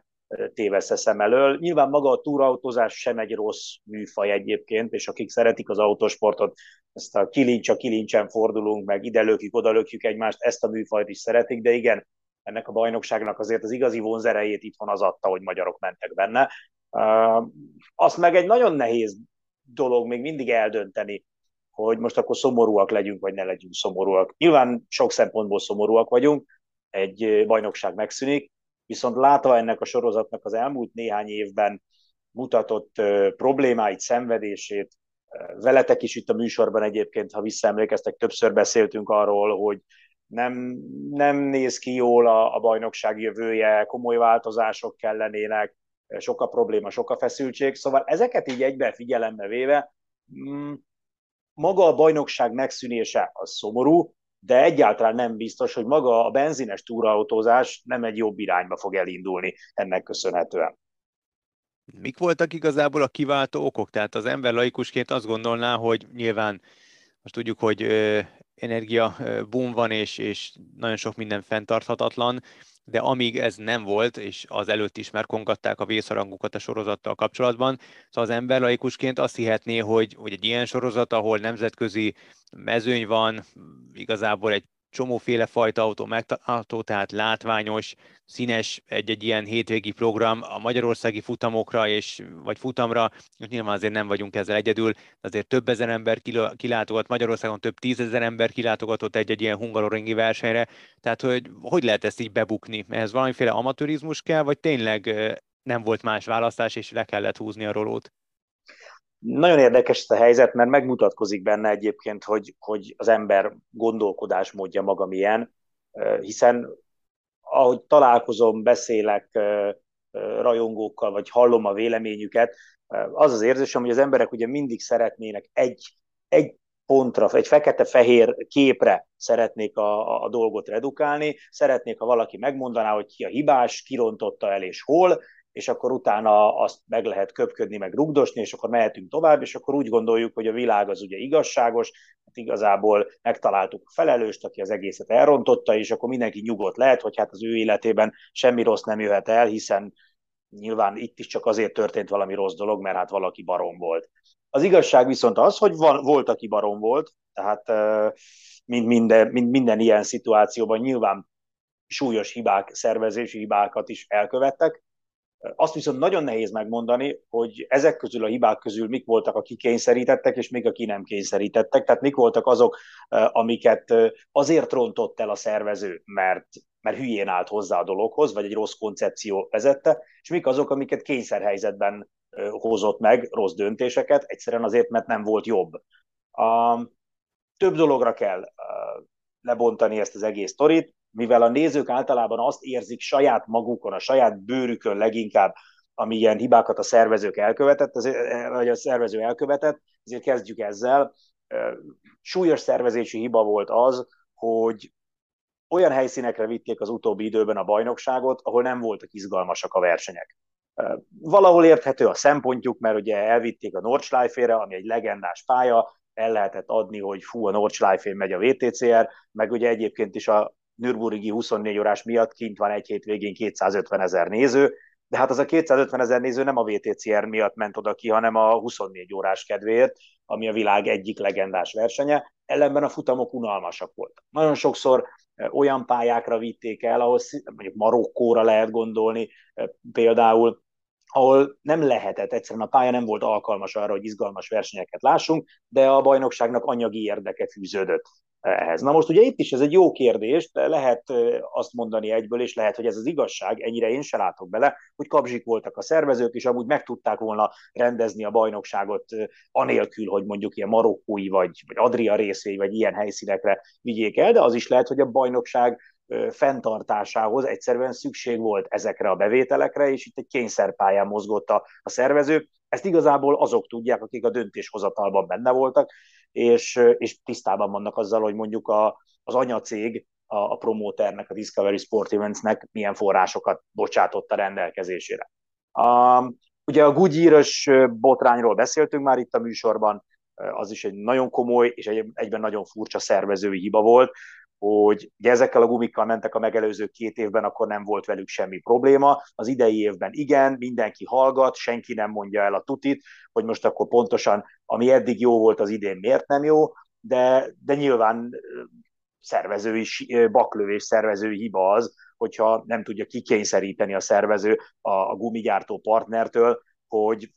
tévessze szem elől. Nyilván maga a túrautózás sem egy rossz műfaj egyébként, és akik szeretik az autósportot, ezt a kilincs a kilincsen fordulunk, meg ide lökjük, oda lökjük egymást, ezt a műfajt is szeretik, de igen, ennek a bajnokságnak azért az igazi vonzerejét itthon az adta, hogy magyarok mentek benne. Azt meg egy nagyon nehéz dolog még mindig eldönteni, hogy most akkor szomorúak legyünk, vagy ne legyünk szomorúak. Nyilván sok szempontból szomorúak vagyunk, egy bajnokság megszűnik, viszont látva ennek a sorozatnak az elmúlt néhány évben mutatott problémáit, szenvedését, veletek is itt a műsorban egyébként, ha visszaemlékeztek, többször beszéltünk arról, hogy nem, nem néz ki jól a, a bajnokság jövője, komoly változások kellenének, sok a probléma, sok a feszültség, szóval ezeket így egyben figyelembe véve, mm, maga a bajnokság megszűnése az szomorú, de egyáltalán nem biztos, hogy maga a benzines túrautózás nem egy jobb irányba fog elindulni ennek köszönhetően. Mik voltak igazából a kiváltó okok? Tehát az ember laikusként azt gondolná, hogy nyilván most tudjuk, hogy energia boom van, és, és nagyon sok minden fenntarthatatlan, de amíg ez nem volt, és az előtt is már kongatták a vészharangukat a sorozattal kapcsolatban, szóval az ember laikusként azt hihetné, hogy, hogy egy ilyen sorozat, ahol nemzetközi mezőny van, igazából egy csomóféle fajta autó megtalálható, tehát látványos, színes egy-egy ilyen hétvégi program a magyarországi futamokra és vagy futamra, nyilván azért nem vagyunk ezzel egyedül, azért több ezer ember kilátogat, Magyarországon több tízezer ember kilátogatott egy-egy ilyen hungaroringi versenyre, tehát hogy hogy lehet ezt így bebukni? Ehhez valamiféle amatőrizmus kell, vagy tényleg nem volt más választás, és le kellett húzni a rolót? Nagyon érdekes ez a helyzet, mert megmutatkozik benne egyébként, hogy, hogy az ember gondolkodásmódja maga milyen, hiszen ahogy találkozom, beszélek rajongókkal, vagy hallom a véleményüket, az az érzésem, hogy az emberek ugye mindig szeretnének egy, egy pontra, egy fekete-fehér képre szeretnék a, a dolgot redukálni, szeretnék, ha valaki megmondaná, hogy ki a hibás, kirontotta el és hol, és akkor utána azt meg lehet köpködni, meg rugdosni, és akkor mehetünk tovább, és akkor úgy gondoljuk, hogy a világ az ugye igazságos, hát igazából megtaláltuk a felelőst, aki az egészet elrontotta, és akkor mindenki nyugodt lehet, hogy hát az ő életében semmi rossz nem jöhet el, hiszen nyilván itt is csak azért történt valami rossz dolog, mert hát valaki barom volt. Az igazság viszont az, hogy van, volt, aki barom volt, tehát mint minden, mint minden ilyen szituációban nyilván súlyos hibák, szervezési hibákat is elkövettek, azt viszont nagyon nehéz megmondani, hogy ezek közül a hibák közül mik voltak, akik kényszerítettek, és mik, aki nem kényszerítettek. Tehát mik voltak azok, amiket azért rontott el a szervező, mert, mert hülyén állt hozzá a dologhoz, vagy egy rossz koncepció vezette, és mik azok, amiket kényszerhelyzetben hozott meg, rossz döntéseket, egyszerűen azért, mert nem volt jobb. A, több dologra kell lebontani ezt az egész sztorit mivel a nézők általában azt érzik saját magukon, a saját bőrükön leginkább, ami ilyen hibákat a szervezők elkövetett, vagy a szervező elkövetett, ezért kezdjük ezzel. Súlyos szervezési hiba volt az, hogy olyan helyszínekre vitték az utóbbi időben a bajnokságot, ahol nem voltak izgalmasak a versenyek. Valahol érthető a szempontjuk, mert ugye elvitték a Nordschleife-re, ami egy legendás pálya, el lehetett adni, hogy fú, a Nordschleife megy a VTCR, meg ugye egyébként is a Nürburgi 24 órás miatt kint van egy hétvégén 250 ezer néző, de hát az a 250 ezer néző nem a VTCR miatt ment oda ki, hanem a 24 órás kedvéért, ami a világ egyik legendás versenye, ellenben a futamok unalmasak voltak. Nagyon sokszor olyan pályákra vitték el, ahol mondjuk Marokkóra lehet gondolni például, ahol nem lehetett, egyszerűen a pálya nem volt alkalmas arra, hogy izgalmas versenyeket lássunk, de a bajnokságnak anyagi érdeke fűződött ehhez. Na most ugye itt is ez egy jó kérdés, de lehet azt mondani egyből, és lehet, hogy ez az igazság, ennyire én se látok bele, hogy kapzsik voltak a szervezők, és amúgy meg tudták volna rendezni a bajnokságot anélkül, hogy mondjuk ilyen marokkói, vagy, vagy Adria részély, vagy ilyen helyszínekre vigyék el, de az is lehet, hogy a bajnokság fenntartásához egyszerűen szükség volt ezekre a bevételekre, és itt egy kényszerpályán mozgott a, a szervező. Ezt igazából azok tudják, akik a döntéshozatalban benne voltak, és, és tisztában vannak azzal, hogy mondjuk a, az anyacég a, a promóternek, a Discovery Sport Eventsnek milyen forrásokat bocsátott a rendelkezésére. A, ugye a Goodyear-ös botrányról beszéltünk már itt a műsorban, az is egy nagyon komoly és egy, egyben nagyon furcsa szervezői hiba volt, hogy ugye ezekkel a gumikkal mentek a megelőző két évben, akkor nem volt velük semmi probléma. Az idei évben igen, mindenki hallgat, senki nem mondja el a tutit, hogy most akkor pontosan, ami eddig jó volt, az idén miért nem jó, de, de nyilván szervezői, baklövés szervezői hiba az, hogyha nem tudja kikényszeríteni a szervező a, a gumigyártó partnertől, hogy,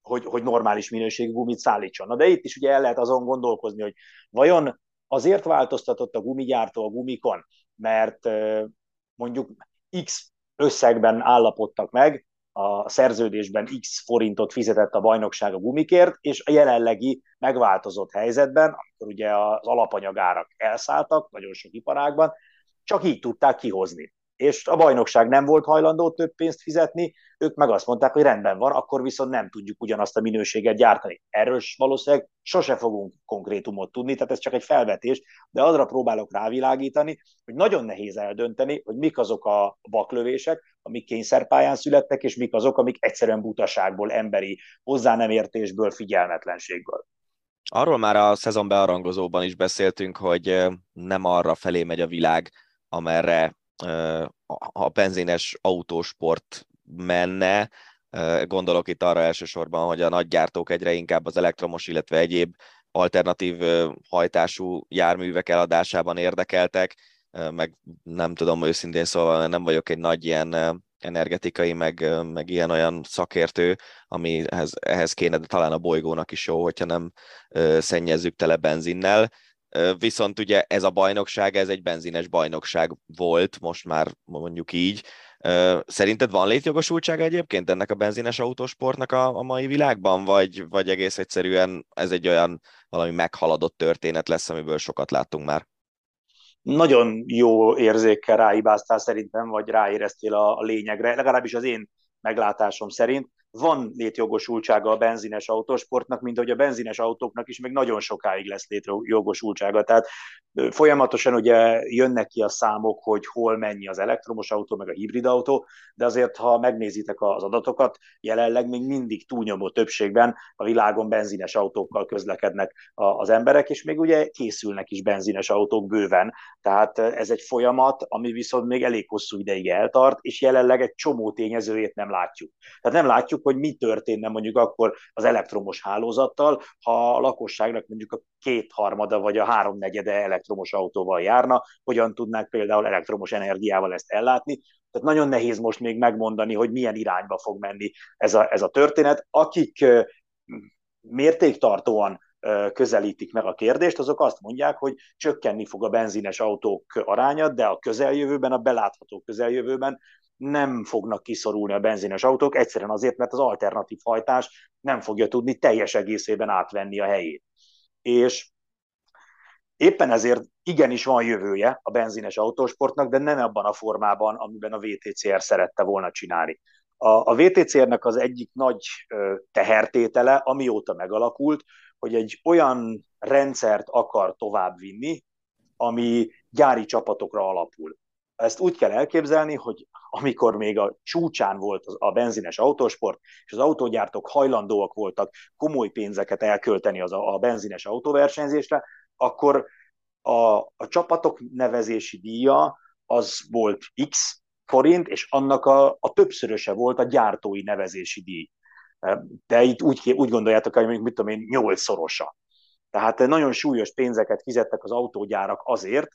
hogy, hogy normális minőségű gumit szállítson. Na de itt is ugye el lehet azon gondolkozni, hogy vajon azért változtatott a gumigyártó a gumikon, mert mondjuk X összegben állapodtak meg, a szerződésben X forintot fizetett a bajnokság a gumikért, és a jelenlegi megváltozott helyzetben, amikor ugye az alapanyagárak elszálltak nagyon sok iparágban, csak így tudták kihozni és a bajnokság nem volt hajlandó több pénzt fizetni, ők meg azt mondták, hogy rendben van, akkor viszont nem tudjuk ugyanazt a minőséget gyártani. Erről valószínűleg sose fogunk konkrétumot tudni, tehát ez csak egy felvetés, de azra próbálok rávilágítani, hogy nagyon nehéz eldönteni, hogy mik azok a baklövések, amik kényszerpályán születtek, és mik azok, amik egyszerűen butaságból, emberi hozzá nem értésből, figyelmetlenségből. Arról már a szezon bearangozóban is beszéltünk, hogy nem arra felé megy a világ, amerre a benzines autósport menne, gondolok itt arra elsősorban, hogy a nagygyártók egyre inkább az elektromos, illetve egyéb alternatív hajtású járművek eladásában érdekeltek, meg nem tudom őszintén szólva, nem vagyok egy nagy ilyen energetikai, meg, meg ilyen-olyan szakértő, ami ehhez, ehhez kéne, de talán a bolygónak is jó, hogyha nem szennyezzük tele benzinnel. Viszont ugye ez a bajnokság, ez egy benzines bajnokság volt, most már mondjuk így. Szerinted van létjogosultsága egyébként ennek a benzines autósportnak a, mai világban, vagy, vagy egész egyszerűen ez egy olyan valami meghaladott történet lesz, amiből sokat láttunk már? Nagyon jó érzékkel ráibáztál szerintem, vagy ráéreztél a, a lényegre, legalábbis az én meglátásom szerint van létjogosultsága a benzines autósportnak, mint hogy a benzines autóknak is még nagyon sokáig lesz létjogosultsága. Tehát folyamatosan ugye jönnek ki a számok, hogy hol mennyi az elektromos autó, meg a hibrid autó, de azért, ha megnézitek az adatokat, jelenleg még mindig túlnyomó többségben a világon benzines autókkal közlekednek az emberek, és még ugye készülnek is benzines autók bőven. Tehát ez egy folyamat, ami viszont még elég hosszú ideig eltart, és jelenleg egy csomó tényezőjét nem látjuk. Tehát nem látjuk, hogy mi történne mondjuk akkor az elektromos hálózattal, ha a lakosságnak mondjuk a kétharmada vagy a háromnegyede elektromos autóval járna, hogyan tudnák például elektromos energiával ezt ellátni. Tehát nagyon nehéz most még megmondani, hogy milyen irányba fog menni ez a, ez a történet. Akik mértéktartóan közelítik meg a kérdést, azok azt mondják, hogy csökkenni fog a benzines autók aránya, de a közeljövőben, a belátható közeljövőben nem fognak kiszorulni a benzines autók, egyszerűen azért, mert az alternatív hajtás nem fogja tudni teljes egészében átvenni a helyét. És éppen ezért igenis van jövője a benzines autósportnak, de nem abban a formában, amiben a VTCR szerette volna csinálni. A, a VTCR-nek az egyik nagy tehertétele, amióta megalakult, hogy egy olyan rendszert akar továbbvinni, ami gyári csapatokra alapul. Ezt úgy kell elképzelni, hogy amikor még a csúcsán volt a benzines autósport, és az autógyártók hajlandóak voltak komoly pénzeket elkölteni az a, benzines autóversenyzésre, akkor a, a csapatok nevezési díja az volt X forint, és annak a, a többszöröse volt a gyártói nevezési díj. De itt úgy, úgy gondoljátok, hogy mondjuk, mit tudom én, nyolcszorosa. Tehát nagyon súlyos pénzeket fizettek az autógyárak azért,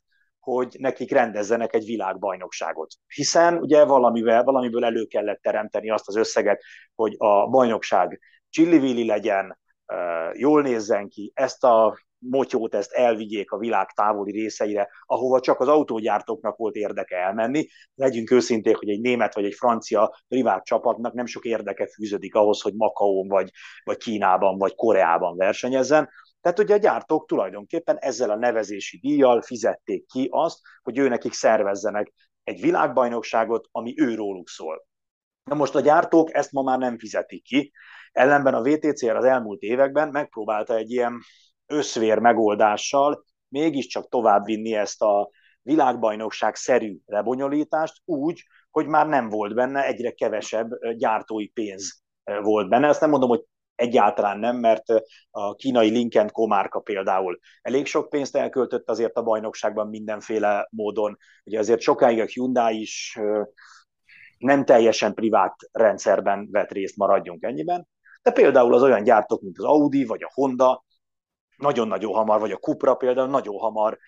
hogy nekik rendezzenek egy világbajnokságot. Hiszen ugye valamivel, valamiből elő kellett teremteni azt az összeget, hogy a bajnokság csillivilli legyen, jól nézzen ki, ezt a motyót ezt elvigyék a világ távoli részeire, ahova csak az autógyártóknak volt érdeke elmenni. Legyünk őszinték, hogy egy német vagy egy francia privát csapatnak nem sok érdeke fűződik ahhoz, hogy Makaón vagy, vagy Kínában vagy Koreában versenyezzen, tehát ugye a gyártók tulajdonképpen ezzel a nevezési díjjal fizették ki azt, hogy ő nekik szervezzenek egy világbajnokságot, ami őróluk szól. Na most a gyártók ezt ma már nem fizetik ki, ellenben a VTCR az elmúlt években megpróbálta egy ilyen összvér megoldással mégiscsak továbbvinni ezt a világbajnokság szerű lebonyolítást úgy, hogy már nem volt benne, egyre kevesebb gyártói pénz volt benne. Ezt nem mondom, hogy egyáltalán nem, mert a kínai Lincoln Co márka például elég sok pénzt elköltött azért a bajnokságban mindenféle módon. Ugye azért sokáig a Hyundai is nem teljesen privát rendszerben vett részt, maradjunk ennyiben, de például az olyan gyártók, mint az Audi vagy a Honda, nagyon-nagyon hamar, vagy a Cupra például nagyon hamar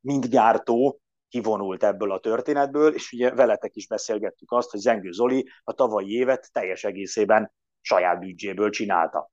mind gyártó kivonult ebből a történetből, és ugye veletek is beszélgettük azt, hogy Zengő Zoli a tavalyi évet teljes egészében saját büdzséből csinálta.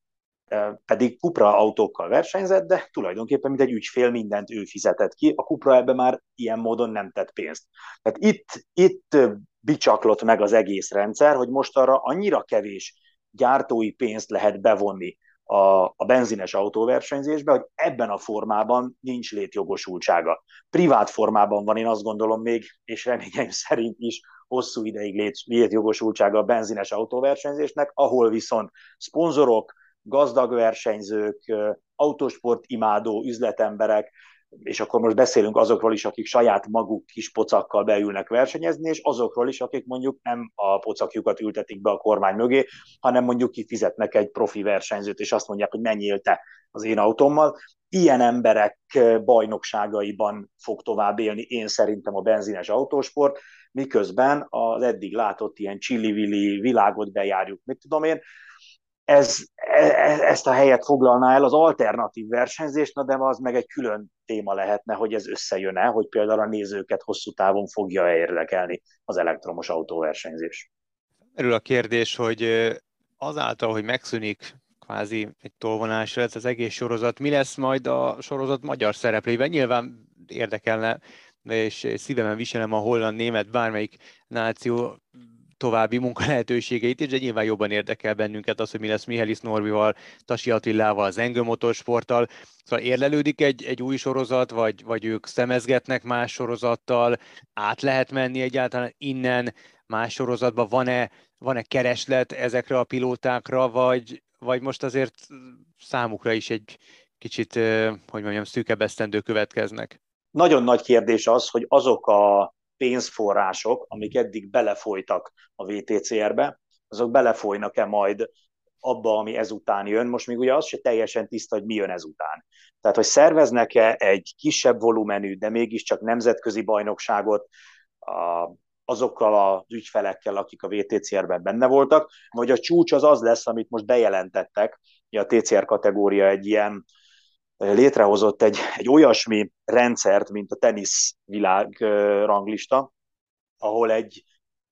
Pedig Cupra autókkal versenyzett, de tulajdonképpen mint egy ügyfél mindent ő fizetett ki, a Cupra ebbe már ilyen módon nem tett pénzt. Tehát itt, itt bicsaklott meg az egész rendszer, hogy most arra annyira kevés gyártói pénzt lehet bevonni a, a benzines autóversenyzésbe, hogy ebben a formában nincs létjogosultsága. Privát formában van, én azt gondolom még, és reményeim szerint is hosszú ideig lét, létjogosultsága a benzines autóversenyzésnek, ahol viszont szponzorok, gazdag versenyzők, autósport imádó üzletemberek, és akkor most beszélünk azokról is, akik saját maguk kis pocakkal beülnek versenyezni, és azokról is, akik mondjuk nem a pocakjukat ültetik be a kormány mögé, hanem mondjuk kifizetnek egy profi versenyzőt, és azt mondják, hogy menjél te az én autómmal. Ilyen emberek bajnokságaiban fog tovább élni én szerintem a benzines autósport, miközben az eddig látott ilyen csillivilli világot bejárjuk, mit tudom én, ez, e, ezt a helyet foglalná el az alternatív versenyzés, na de az meg egy külön téma lehetne, hogy ez összejön-e, hogy például a nézőket hosszú távon fogja érdekelni az elektromos autóversenyzés. Erről a kérdés, hogy azáltal, hogy megszűnik kvázi egy tolvonásra ez az egész sorozat, mi lesz majd a sorozat magyar szereplőiben? Nyilván érdekelne, és szívemen viselem a holland-német bármelyik náció további munkalehetőségeit is, de nyilván jobban érdekel bennünket az, hogy mi lesz Mihelis Norbival, Tasi Attilával, az Engel Motorsporttal. Szóval érlelődik egy, egy új sorozat, vagy, vagy ők szemezgetnek más sorozattal, át lehet menni egyáltalán innen más sorozatba, van-e, van-e kereslet ezekre a pilótákra, vagy, vagy most azért számukra is egy kicsit, hogy mondjam, szűkebb esztendő következnek? Nagyon nagy kérdés az, hogy azok a pénzforrások, amik eddig belefolytak a VTCR-be, azok belefolynak-e majd abba, ami ezután jön. Most még ugye az se teljesen tiszta, hogy mi jön ezután. Tehát, hogy szerveznek-e egy kisebb volumenű, de mégiscsak nemzetközi bajnokságot a, azokkal az ügyfelekkel, akik a VTCR-ben benne voltak, vagy a csúcs az az lesz, amit most bejelentettek, a TCR kategória egy ilyen létrehozott egy, egy olyasmi rendszert, mint a tenisz világ ranglista, ahol egy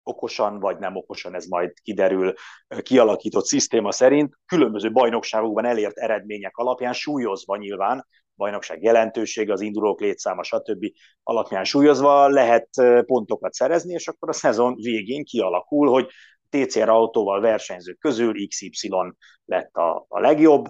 okosan vagy nem okosan, ez majd kiderül, kialakított szisztéma szerint különböző bajnokságokban elért eredmények alapján súlyozva nyilván, bajnokság jelentősége, az indulók létszáma, stb. alapján súlyozva lehet pontokat szerezni, és akkor a szezon végén kialakul, hogy TCR autóval versenyzők közül XY lett a, a legjobb,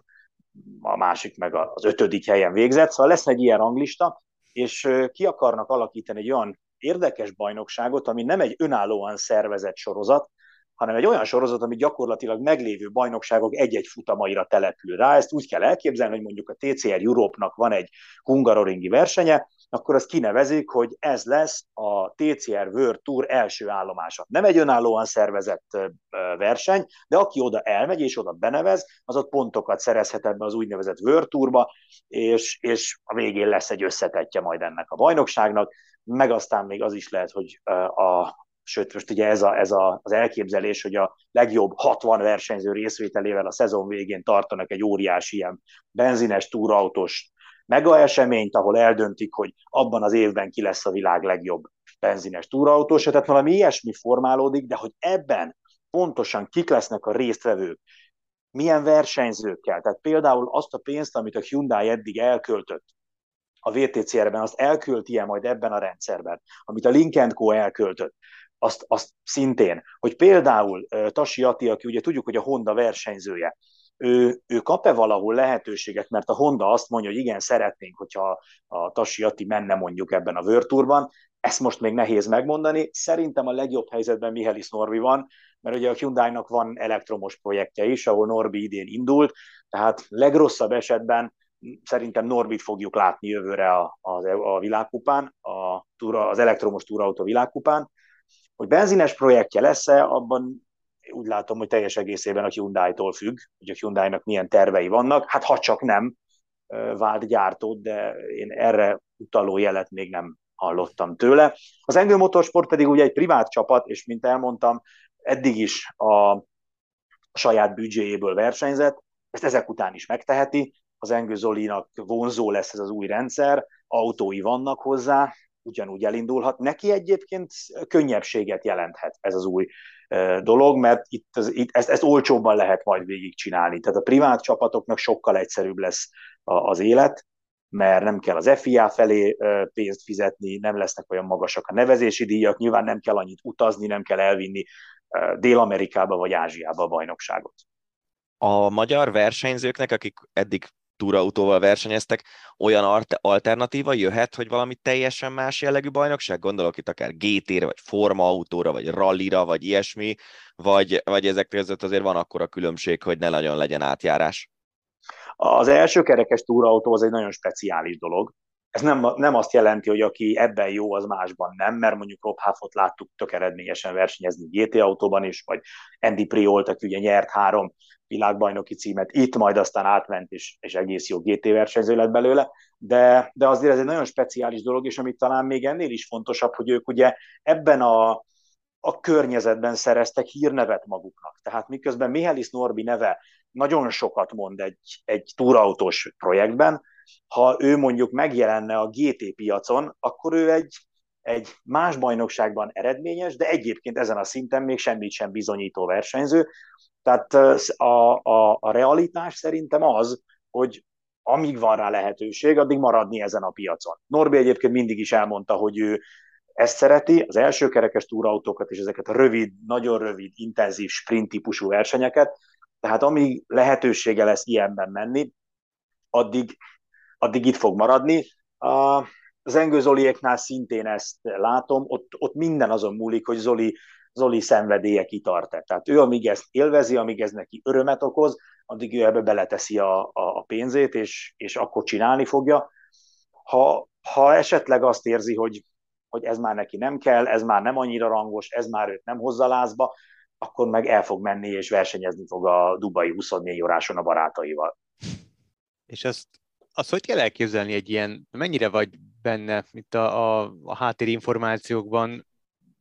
a másik meg az ötödik helyen végzett, szóval lesz egy ilyen ranglista, és ki akarnak alakítani egy olyan érdekes bajnokságot, ami nem egy önállóan szervezett sorozat, hanem egy olyan sorozat, ami gyakorlatilag meglévő bajnokságok egy-egy futamaira települ rá. Ezt úgy kell elképzelni, hogy mondjuk a TCR Europe-nak van egy hungaroringi versenye, akkor azt kinevezik, hogy ez lesz a TCR World Tour első állomása. Nem egy önállóan szervezett verseny, de aki oda elmegy és oda benevez, az ott pontokat szerezhet ebbe az úgynevezett World Tourba, és, és a végén lesz egy összetetje majd ennek a bajnokságnak, meg aztán még az is lehet, hogy a, sőt most ugye ez, a, ez a, az elképzelés, hogy a legjobb 60 versenyző részvételével a szezon végén tartanak egy óriási ilyen benzines túrautós mega eseményt, ahol eldöntik, hogy abban az évben ki lesz a világ legjobb benzines túrautós, tehát valami ilyesmi formálódik, de hogy ebben pontosan kik lesznek a résztvevők, milyen versenyzőkkel, tehát például azt a pénzt, amit a Hyundai eddig elköltött a VTCR-ben, azt elkölti-e majd ebben a rendszerben, amit a Lincoln Co. elköltött, azt, azt szintén, hogy például Tasi Ati, aki ugye tudjuk, hogy a Honda versenyzője, ő, ő kap-e valahol lehetőséget, mert a Honda azt mondja, hogy igen, szeretnénk, hogyha a Tasi Ati menne mondjuk ebben a Virturban, ezt most még nehéz megmondani. Szerintem a legjobb helyzetben Mihelis Norvi van, mert ugye a Hyundai-nak van elektromos projektje is, ahol Norbi idén indult, tehát legrosszabb esetben szerintem Norbit fogjuk látni jövőre a, a, a világkupán, a túra, az elektromos túrautó világkupán. Hogy benzines projektje lesz-e, abban úgy látom, hogy teljes egészében a Hyundai-tól függ, hogy a Hyundai-nak milyen tervei vannak. Hát ha csak nem vált gyártót, de én erre utaló jelet még nem hallottam tőle. Az Engő Motorsport pedig ugye egy privát csapat, és mint elmondtam, eddig is a saját büdzséjéből versenyzett, ezt ezek után is megteheti, az Engő Zolinak vonzó lesz ez az új rendszer, autói vannak hozzá, ugyanúgy elindulhat. Neki egyébként könnyebbséget jelenthet ez az új dolog, mert itt, itt ezt, ezt olcsóbban lehet majd végigcsinálni. Tehát a privát csapatoknak sokkal egyszerűbb lesz az élet, mert nem kell az FIA felé pénzt fizetni, nem lesznek olyan magasak a nevezési díjak, nyilván nem kell annyit utazni, nem kell elvinni Dél-Amerikába vagy Ázsiába a bajnokságot. A magyar versenyzőknek, akik eddig túrautóval versenyeztek, olyan alternatíva jöhet, hogy valami teljesen más jellegű bajnokság? Gondolok itt akár GT-re, vagy formautóra, vagy rallira, vagy ilyesmi, vagy, vagy ezek között azért van akkora különbség, hogy ne nagyon legyen átjárás? Az első kerekes túrautó az egy nagyon speciális dolog. Ez nem, nem azt jelenti, hogy aki ebben jó, az másban nem, mert mondjuk Rob Huffot láttuk tök eredményesen versenyezni GT autóban is, vagy Andy Priolt, aki ugye nyert három világbajnoki címet, itt majd aztán átment, és, és egész jó GT versenyző lett belőle, de, de azért ez egy nagyon speciális dolog, és amit talán még ennél is fontosabb, hogy ők ugye ebben a, a környezetben szereztek hírnevet maguknak. Tehát miközben Mihális Norbi neve nagyon sokat mond egy, egy túrautós projektben, ha ő mondjuk megjelenne a GT piacon, akkor ő egy, egy más bajnokságban eredményes, de egyébként ezen a szinten még semmit sem bizonyító versenyző. Tehát a, a, a realitás szerintem az, hogy amíg van rá lehetőség, addig maradni ezen a piacon. Norbi egyébként mindig is elmondta, hogy ő ezt szereti, az első kerekes túrautókat és ezeket a rövid, nagyon rövid, intenzív sprint típusú versenyeket, tehát amíg lehetősége lesz ilyenben menni, addig, addig itt fog maradni. Az Engő Zoliéknál szintén ezt látom, ott, ott minden azon múlik, hogy Zoli, Zoli szenvedélye kitart-e. Tehát ő, amíg ezt élvezi, amíg ez neki örömet okoz, addig ő ebbe beleteszi a, a, a pénzét, és, és akkor csinálni fogja. Ha, ha esetleg azt érzi, hogy, hogy ez már neki nem kell, ez már nem annyira rangos, ez már őt nem hozza lázba, akkor meg el fog menni és versenyezni fog a Dubai 24 óráson a barátaival. És azt, azt hogy kell elképzelni egy ilyen, mennyire vagy benne itt a, a, a háttérinformációkban,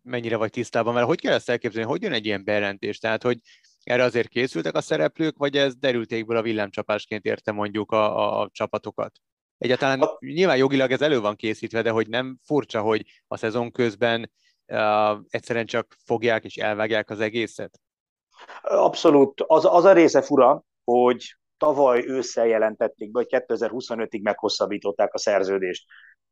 mennyire vagy tisztában, mert hogy kell ezt elképzelni, hogy jön egy ilyen bejelentés, tehát hogy erre azért készültek a szereplők, vagy ez derültékből a villámcsapásként érte mondjuk a, a, a csapatokat? Egyáltalán a... nyilván jogilag ez elő van készítve, de hogy nem furcsa, hogy a szezon közben uh, egyszerűen csak fogják és elvágják az egészet? Abszolút. Az, az a része fura, hogy tavaly ősszel jelentették be, hogy 2025-ig meghosszabbították a szerződést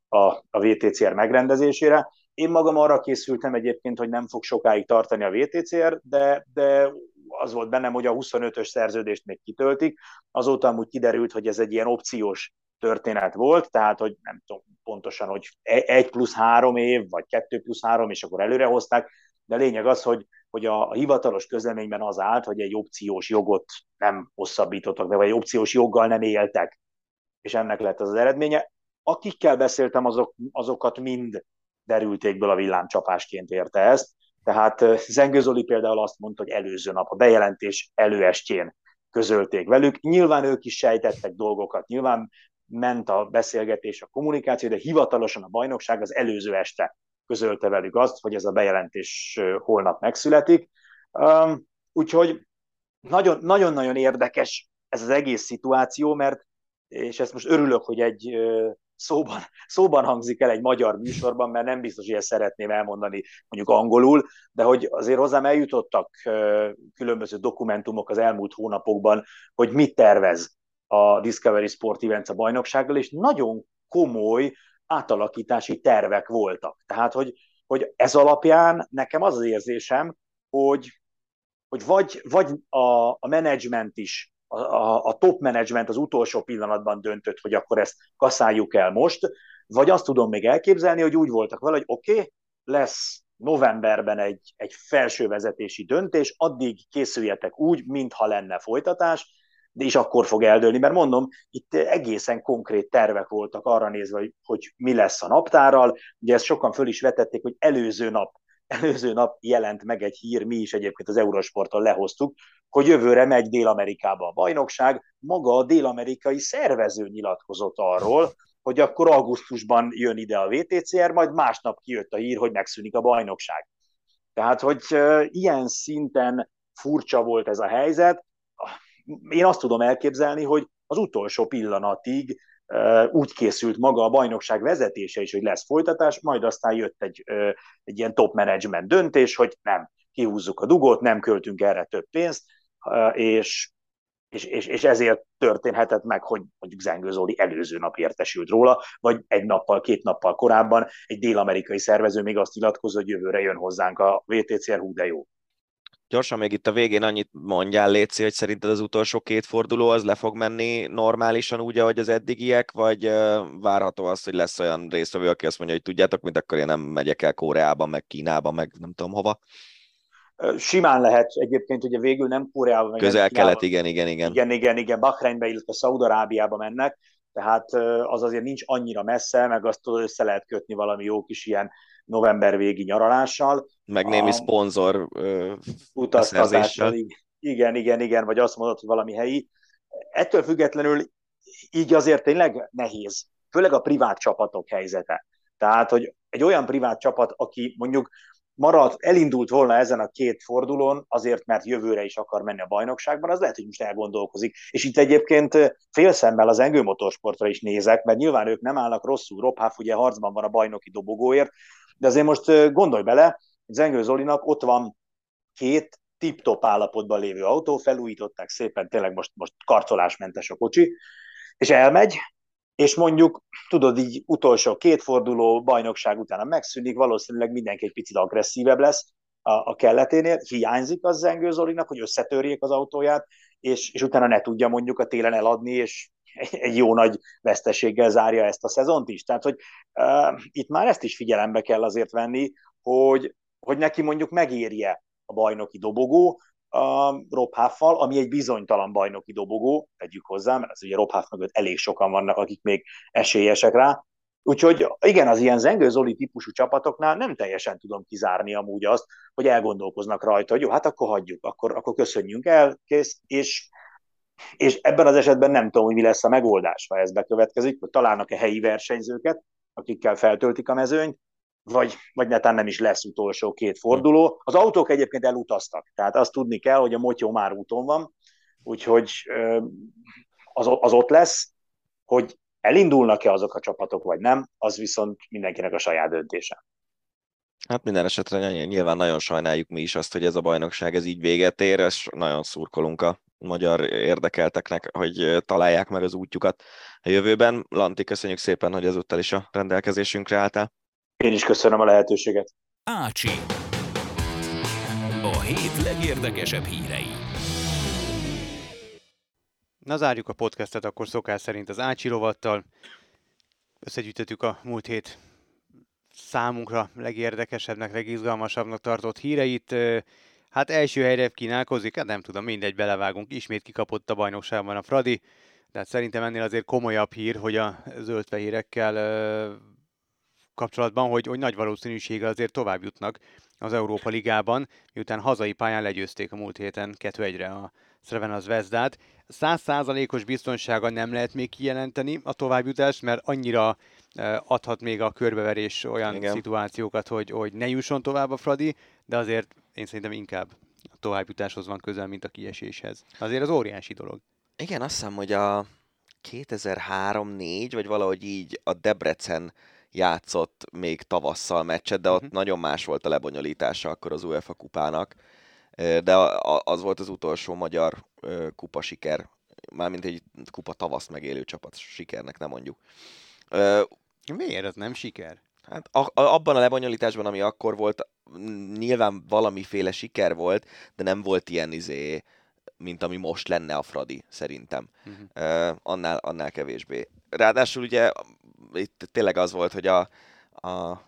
a, a VTCR megrendezésére. Én magam arra készültem egyébként, hogy nem fog sokáig tartani a VTCR, de, de az volt bennem, hogy a 25-ös szerződést még kitöltik. Azóta amúgy kiderült, hogy ez egy ilyen opciós történet volt, tehát hogy nem tudom pontosan, hogy egy plusz három év, vagy kettő plusz három, és akkor előre hozták, de lényeg az, hogy, hogy a hivatalos közleményben az állt, hogy egy opciós jogot nem hosszabbítottak, de vagy egy opciós joggal nem éltek, és ennek lett az, az eredménye. Akikkel beszéltem, azok, azokat mind derültékből a villámcsapásként érte ezt, tehát Zengő Zoli például azt mondta, hogy előző nap, a bejelentés előestjén közölték velük. Nyilván ők is sejtettek dolgokat, nyilván ment a beszélgetés, a kommunikáció, de hivatalosan a bajnokság az előző este közölte velük azt, hogy ez a bejelentés holnap megszületik. Úgyhogy nagyon-nagyon érdekes ez az egész szituáció, mert, és ezt most örülök, hogy egy szóban, szóban hangzik el egy magyar műsorban, mert nem biztos, hogy ezt szeretném elmondani mondjuk angolul, de hogy azért hozzám eljutottak különböző dokumentumok az elmúlt hónapokban, hogy mit tervez a Discovery Sport Events a bajnoksággal, és nagyon komoly átalakítási tervek voltak. Tehát, hogy, hogy ez alapján nekem az az érzésem, hogy, hogy vagy, vagy a, a menedzsment is, a, a, a top menedzsment az utolsó pillanatban döntött, hogy akkor ezt kaszáljuk el most, vagy azt tudom még elképzelni, hogy úgy voltak vele, hogy oké, okay, lesz novemberben egy, egy felsővezetési döntés, addig készüljetek úgy, mintha lenne folytatás, is akkor fog eldőlni, mert mondom, itt egészen konkrét tervek voltak arra nézve, hogy, hogy mi lesz a naptárral. Ugye ezt sokan föl is vetették, hogy előző nap előző nap jelent meg egy hír, mi is egyébként az Eurosporton lehoztuk, hogy jövőre megy Dél-Amerikába a bajnokság. Maga a dél-amerikai szervező nyilatkozott arról, hogy akkor augusztusban jön ide a VTCR, majd másnap kijött a hír, hogy megszűnik a bajnokság. Tehát, hogy ilyen szinten furcsa volt ez a helyzet, én azt tudom elképzelni, hogy az utolsó pillanatig úgy készült maga a bajnokság vezetése is, hogy lesz folytatás, majd aztán jött egy, egy ilyen top management döntés, hogy nem, kihúzzuk a dugót, nem költünk erre több pénzt, és, és, és, és ezért történhetett meg, hogy mondjuk Zengő Zoli előző nap értesült róla, vagy egy nappal, két nappal korábban egy dél-amerikai szervező még azt nyilatkozza, hogy jövőre jön hozzánk a VTCR, hú de jó. Gyorsan még itt a végén annyit mondjál, Léci, hogy szerinted az utolsó két forduló az le fog menni normálisan úgy, ahogy az eddigiek, vagy várható az, hogy lesz olyan résztvevő, aki azt mondja, hogy tudjátok, mint akkor én nem megyek el Koreába, meg Kínába, meg nem tudom hova. Simán lehet egyébként, ugye végül nem Koreába, meg Közel-kelet, igen, igen, igen. Igen, igen, igen, Bahreinbe, illetve Szaudarábiába mennek, tehát az azért nincs annyira messze, meg azt össze lehet kötni valami jó kis ilyen november végi nyaralással. Meg némi a... szponzor utaztatással. Igen, igen, igen, vagy azt mondod, hogy valami helyi. Ettől függetlenül így azért tényleg nehéz, főleg a privát csapatok helyzete. Tehát, hogy egy olyan privát csapat, aki mondjuk maradt, elindult volna ezen a két fordulón, azért, mert jövőre is akar menni a bajnokságban, az lehet, hogy most elgondolkozik. És itt egyébként félszemmel az Engő Motorsportra is nézek, mert nyilván ők nem állnak rosszul. Rob Huff ugye harcban van a bajnoki dobogóért, de azért most gondolj bele, Zengő Zolinak ott van két tip-top állapotban lévő autó, felújították szépen, tényleg most, most karcolásmentes a kocsi, és elmegy, és mondjuk, tudod, így utolsó két forduló bajnokság utána megszűnik, valószínűleg mindenki egy picit agresszívebb lesz a, a kelleténél, hiányzik az Zengő Zolinak, hogy összetörjék az autóját, és, és utána ne tudja mondjuk a télen eladni, és egy jó nagy veszteséggel zárja ezt a szezont is. Tehát, hogy uh, itt már ezt is figyelembe kell azért venni, hogy, hogy neki mondjuk megérje a bajnoki dobogó, a Rob Huff-val, ami egy bizonytalan bajnoki dobogó, tegyük hozzá, mert az ugye Rob Huff mögött elég sokan vannak, akik még esélyesek rá. Úgyhogy igen, az ilyen Zengő Zoli típusú csapatoknál nem teljesen tudom kizárni amúgy azt, hogy elgondolkoznak rajta, hogy jó, hát akkor hagyjuk, akkor, akkor köszönjünk el, kész, és és ebben az esetben nem tudom, hogy mi lesz a megoldás, ha ez bekövetkezik, hogy találnak-e helyi versenyzőket, akikkel feltöltik a mezőnyt, vagy, vagy netán nem is lesz utolsó két forduló. Az autók egyébként elutaztak, tehát azt tudni kell, hogy a motyó már úton van, úgyhogy az, az ott lesz, hogy elindulnak-e azok a csapatok, vagy nem, az viszont mindenkinek a saját döntése. Hát minden esetre nyilván nagyon sajnáljuk mi is azt, hogy ez a bajnokság ez így véget ér, és nagyon szurkolunk a magyar érdekelteknek, hogy találják meg az útjukat a jövőben. Lanti, köszönjük szépen, hogy ezúttal is a rendelkezésünkre álltál. Én is köszönöm a lehetőséget. Ácsi. A hét legérdekesebb hírei. Na zárjuk a podcastet akkor szokás szerint az Ácsi rovattal. Összegyűjtöttük a múlt hét számunkra legérdekesebbnek, legizgalmasabbnak tartott híreit. Hát első helyre kínálkozik, hát nem tudom, mindegy, belevágunk. Ismét kikapott a bajnokságban a Fradi, de hát szerintem ennél azért komolyabb hír, hogy a zöldfehérekkel kapcsolatban, hogy, hogy nagy valószínűséggel azért tovább jutnak az Európa Ligában, miután hazai pályán legyőzték a múlt héten 2-1-re a Srevena Zvezdát. Százszázalékos biztonsága nem lehet még kijelenteni a továbbjutást, mert annyira adhat még a körbeverés olyan Igen. szituációkat, hogy, hogy ne jusson tovább a Fradi, de azért én szerintem inkább a továbbjutáshoz van közel, mint a kieséshez. Azért az óriási dolog. Igen, azt hiszem, hogy a 2003-4, vagy valahogy így a Debrecen játszott még tavasszal meccset, de ott uh-huh. nagyon más volt a lebonyolítása akkor az UEFA kupának. De az volt az utolsó magyar kupa siker, mármint egy kupa tavasz megélő csapat sikernek, nem mondjuk. Miért ez nem siker? Hát a, a, abban a lebonyolításban, ami akkor volt, nyilván valamiféle siker volt, de nem volt ilyen izé, mint ami most lenne a Fradi, szerintem. Uh-huh. Uh, annál, annál kevésbé. Ráadásul ugye itt tényleg az volt, hogy a, a,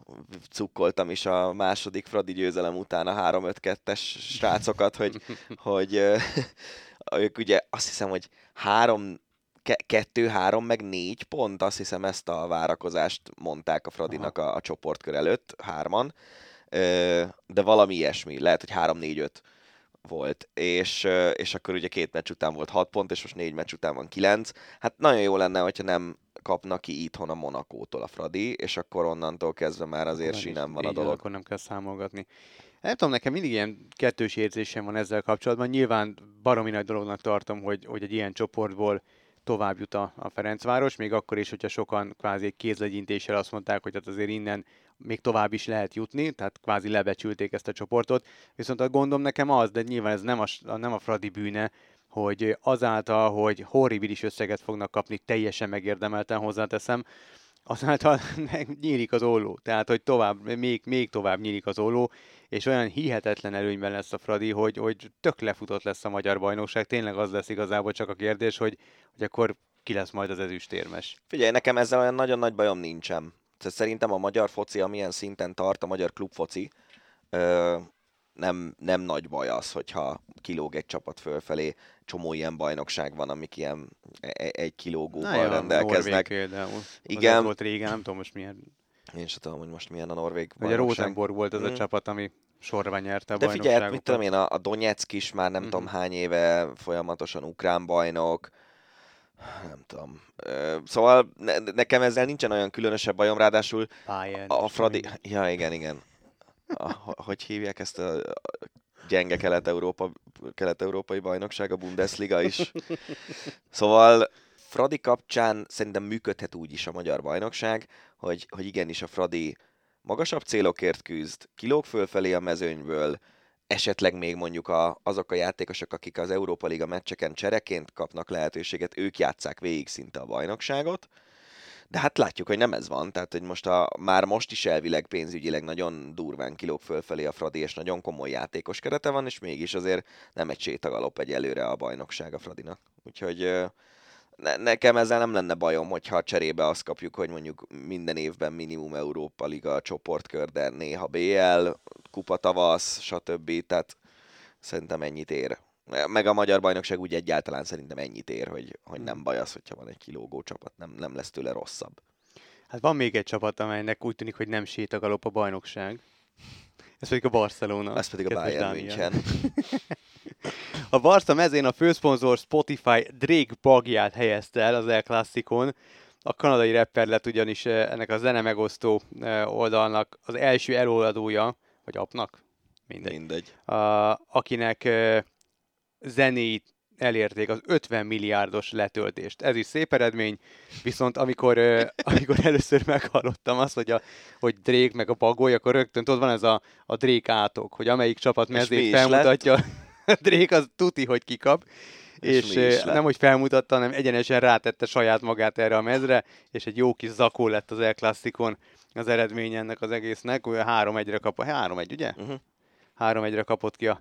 cukkoltam is a második Fradi győzelem után a 3-5-2-es srácokat, hogy, hogy ők ugye azt hiszem, hogy három, ke- kettő, három, meg négy pont, azt hiszem ezt a várakozást mondták a Fradinak a, a csoportkör előtt, hárman, de valami ilyesmi, lehet, hogy három, négy, öt volt, és, és akkor ugye két meccs után volt 6 pont, és most négy meccs után van 9. Hát nagyon jó lenne, hogyha nem kapna ki itthon a Monakótól a Fradi, és akkor onnantól kezdve már azért Akkor sinem van a dolog. Akkor nem kell számolgatni. Nem tudom, nekem mindig ilyen kettős érzésem van ezzel kapcsolatban. Nyilván baromi nagy dolognak tartom, hogy, hogy egy ilyen csoportból tovább jut a, a Ferencváros, még akkor is, hogyha sokan kvázi egy kézlegyintéssel azt mondták, hogy hát azért innen még tovább is lehet jutni, tehát kvázi lebecsülték ezt a csoportot. Viszont a gondom nekem az, de nyilván ez nem a, nem a Fradi bűne, hogy azáltal, hogy horribilis összeget fognak kapni, teljesen megérdemelten hozzáteszem, azáltal nyílik az olló. Tehát, hogy tovább, még, még tovább nyílik az olló, és olyan hihetetlen előnyben lesz a Fradi, hogy, hogy tök lefutott lesz a magyar bajnokság. Tényleg az lesz igazából csak a kérdés, hogy, hogy akkor ki lesz majd az ezüstérmes. Figyelj, nekem ezzel olyan nagyon nagy bajom nincsen. Szerintem a magyar foci, amilyen szinten tart, a magyar klubfoci, nem, nem nagy baj az, hogyha kilóg egy csapat fölfelé. Csomó ilyen bajnokság van, amik ilyen e- e- egy kilógóval rendelkeznek. Norvég például. Igen. Az volt régen, nem tudom most milyen. Én sem tudom, hogy most milyen a Norvég Ugye bajnokság. Rosenborg volt az Mm. a csapat, ami sorban nyerte a De figyelj, mit tudom én, a, a Donetsk is már nem Mhm. tudom hány éve folyamatosan ukrán bajnok, nem tudom. Szóval ne, nekem ezzel nincsen olyan különösebb bajom, ráadásul Bayern, a Fradi... Ja, igen, igen. A, ho- hogy hívják ezt a a gyenge kelet-európa, kelet-európai bajnokság, a Bundesliga is. Szóval Fradi kapcsán szerintem működhet úgy is a magyar bajnokság, hogy, hogy igenis a Fradi magasabb célokért küzd, kilóg fölfelé a mezőnyből, esetleg még mondjuk a, azok a játékosok, akik az Európa Liga meccseken csereként kapnak lehetőséget, ők játszák végig szinte a bajnokságot, de hát látjuk, hogy nem ez van, tehát hogy most a, már most is elvileg pénzügyileg nagyon durván kilóg fölfelé a Fradi, és nagyon komoly játékos kerete van, és mégis azért nem egy sétagalop egy előre a bajnokság a Fradinak. Úgyhogy ne, nekem ezzel nem lenne bajom, hogyha cserébe azt kapjuk, hogy mondjuk minden évben minimum Európa Liga csoportkör, de néha BL, kupa tavasz, stb. Tehát szerintem ennyit ér. Meg a magyar bajnokság úgy egyáltalán szerintem ennyit ér, hogy, hogy nem baj az, hogyha van egy kilógó csapat, nem, nem lesz tőle rosszabb. Hát van még egy csapat, amelynek úgy tűnik, hogy nem sétagalop a bajnokság. Ez pedig a Barcelona. Ez pedig a Bayern Dániel. München. A Barca mezén a főszponzor Spotify Drake bagját helyezte el az El Classicon. A kanadai rapper lett ugyanis eh, ennek a zene megosztó eh, oldalnak az első eloldója, vagy apnak, mindegy, Mindegy. a, akinek eh, zenéit elérték az 50 milliárdos letöltést. Ez is szép eredmény, viszont amikor, amikor először meghallottam azt, hogy, a, hogy Drake meg a bagoly, akkor rögtön tudod, van ez a, a Drake átok, hogy amelyik csapat mezét felmutatja, Drake az tuti, hogy kikap, És és, lett? nem, hogy felmutatta, hanem egyenesen rátette saját magát erre a mezre, és egy jó kis zakó lett az El Classicon az eredmény ennek az egésznek. Olyan 3-1-re kapott, 3-1, ugye? Uh-huh. 3-1-re kapott ki a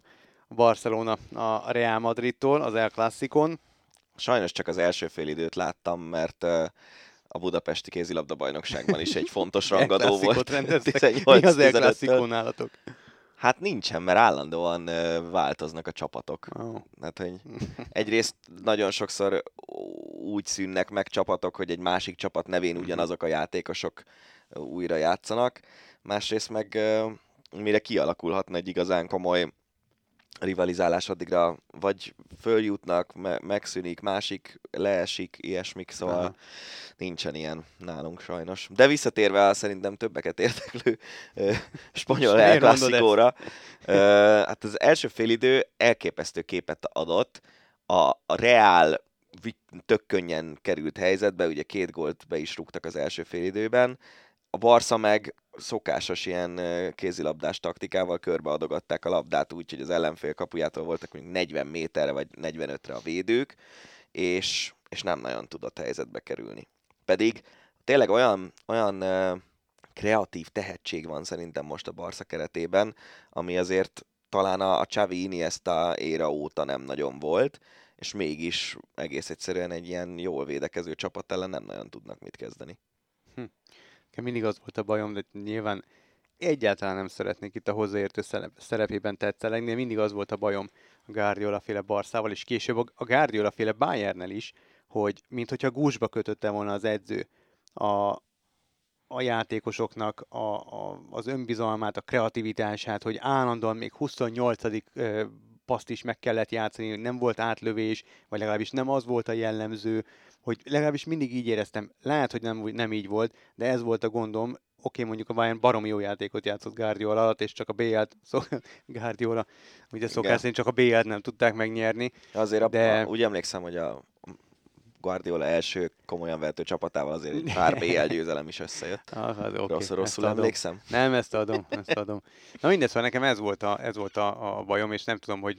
Barcelona a Real Madridtól az El Classicon. Sajnos csak az első fél időt láttam, mert a budapesti kézilabda bajnokságban is egy fontos rangadó volt. Mi az El 18-15-től. Classico nálatok? Hát nincsen, mert állandóan változnak a csapatok. Oh. Hát, hogy egyrészt nagyon sokszor úgy szűnnek meg csapatok, hogy egy másik csapat nevén ugyanazok a játékosok újra játszanak, másrészt meg mire kialakulhatna egy igazán komoly rivalizálás addigra vagy följutnak, me- megszűnik, másik leesik, ilyesmik, szóval Aha. nincsen ilyen nálunk sajnos. De visszatérve a szerintem többeket érdeklő ö, spanyol Miért El mondod ezt? Clasicóra, ö, hát az első félidő elképesztő képet adott. A, a Real tök könnyen került helyzetbe, ugye két gólt be is rúgtak az első félidőben. A Barca meg szokásos ilyen kézilabdás taktikával körbeadogatták a labdát úgy, hogy az ellenfél kapujától voltak mondjuk 40 méterre vagy 45-re a védők, és, és nem nagyon tudott helyzetbe kerülni. Pedig tényleg olyan, olyan kreatív tehetség van szerintem most a Barca keretében, ami azért talán a, a Xavi Iniesta éra óta nem nagyon volt, és mégis egész egyszerűen egy ilyen jól védekező csapat ellen nem nagyon tudnak mit kezdeni. Nekem mindig az volt a bajom, de nyilván egyáltalán nem szeretnék itt a hozzáértő szerep- szerepében tetszelegni, de mindig az volt a bajom a Guardiola féle Barszával, és később a Guardiola féle Bayernnel is, hogy mint hogyha gúzsba kötötte volna az edző a, a játékosoknak a, a, az önbizalmát, a kreativitását, hogy állandóan még 28. Paszt is meg kellett játszani, nem volt átlövés, vagy legalábbis nem az volt a jellemző, hogy legalábbis mindig így éreztem. Lehet, hogy nem, nem így volt, de ez volt a gondom, oké, okay, mondjuk a Bayern baromi jó játékot játszott Guardiola alatt, és csak a BL-t, szó, Guardiola, ugye szokás szerint csak a BL-t nem tudták megnyerni. Azért de... a, úgy emlékszem, hogy a Guardiola első komolyan vehető csapatával azért egy pár BL győzelem is összejött. Ah, hát okay, rosszul, rosszul emlékszem? Nem, ezt adom, ezt adom. Na mindegy, szóval nekem ez volt, a, ez volt a, a bajom, és nem tudom, hogy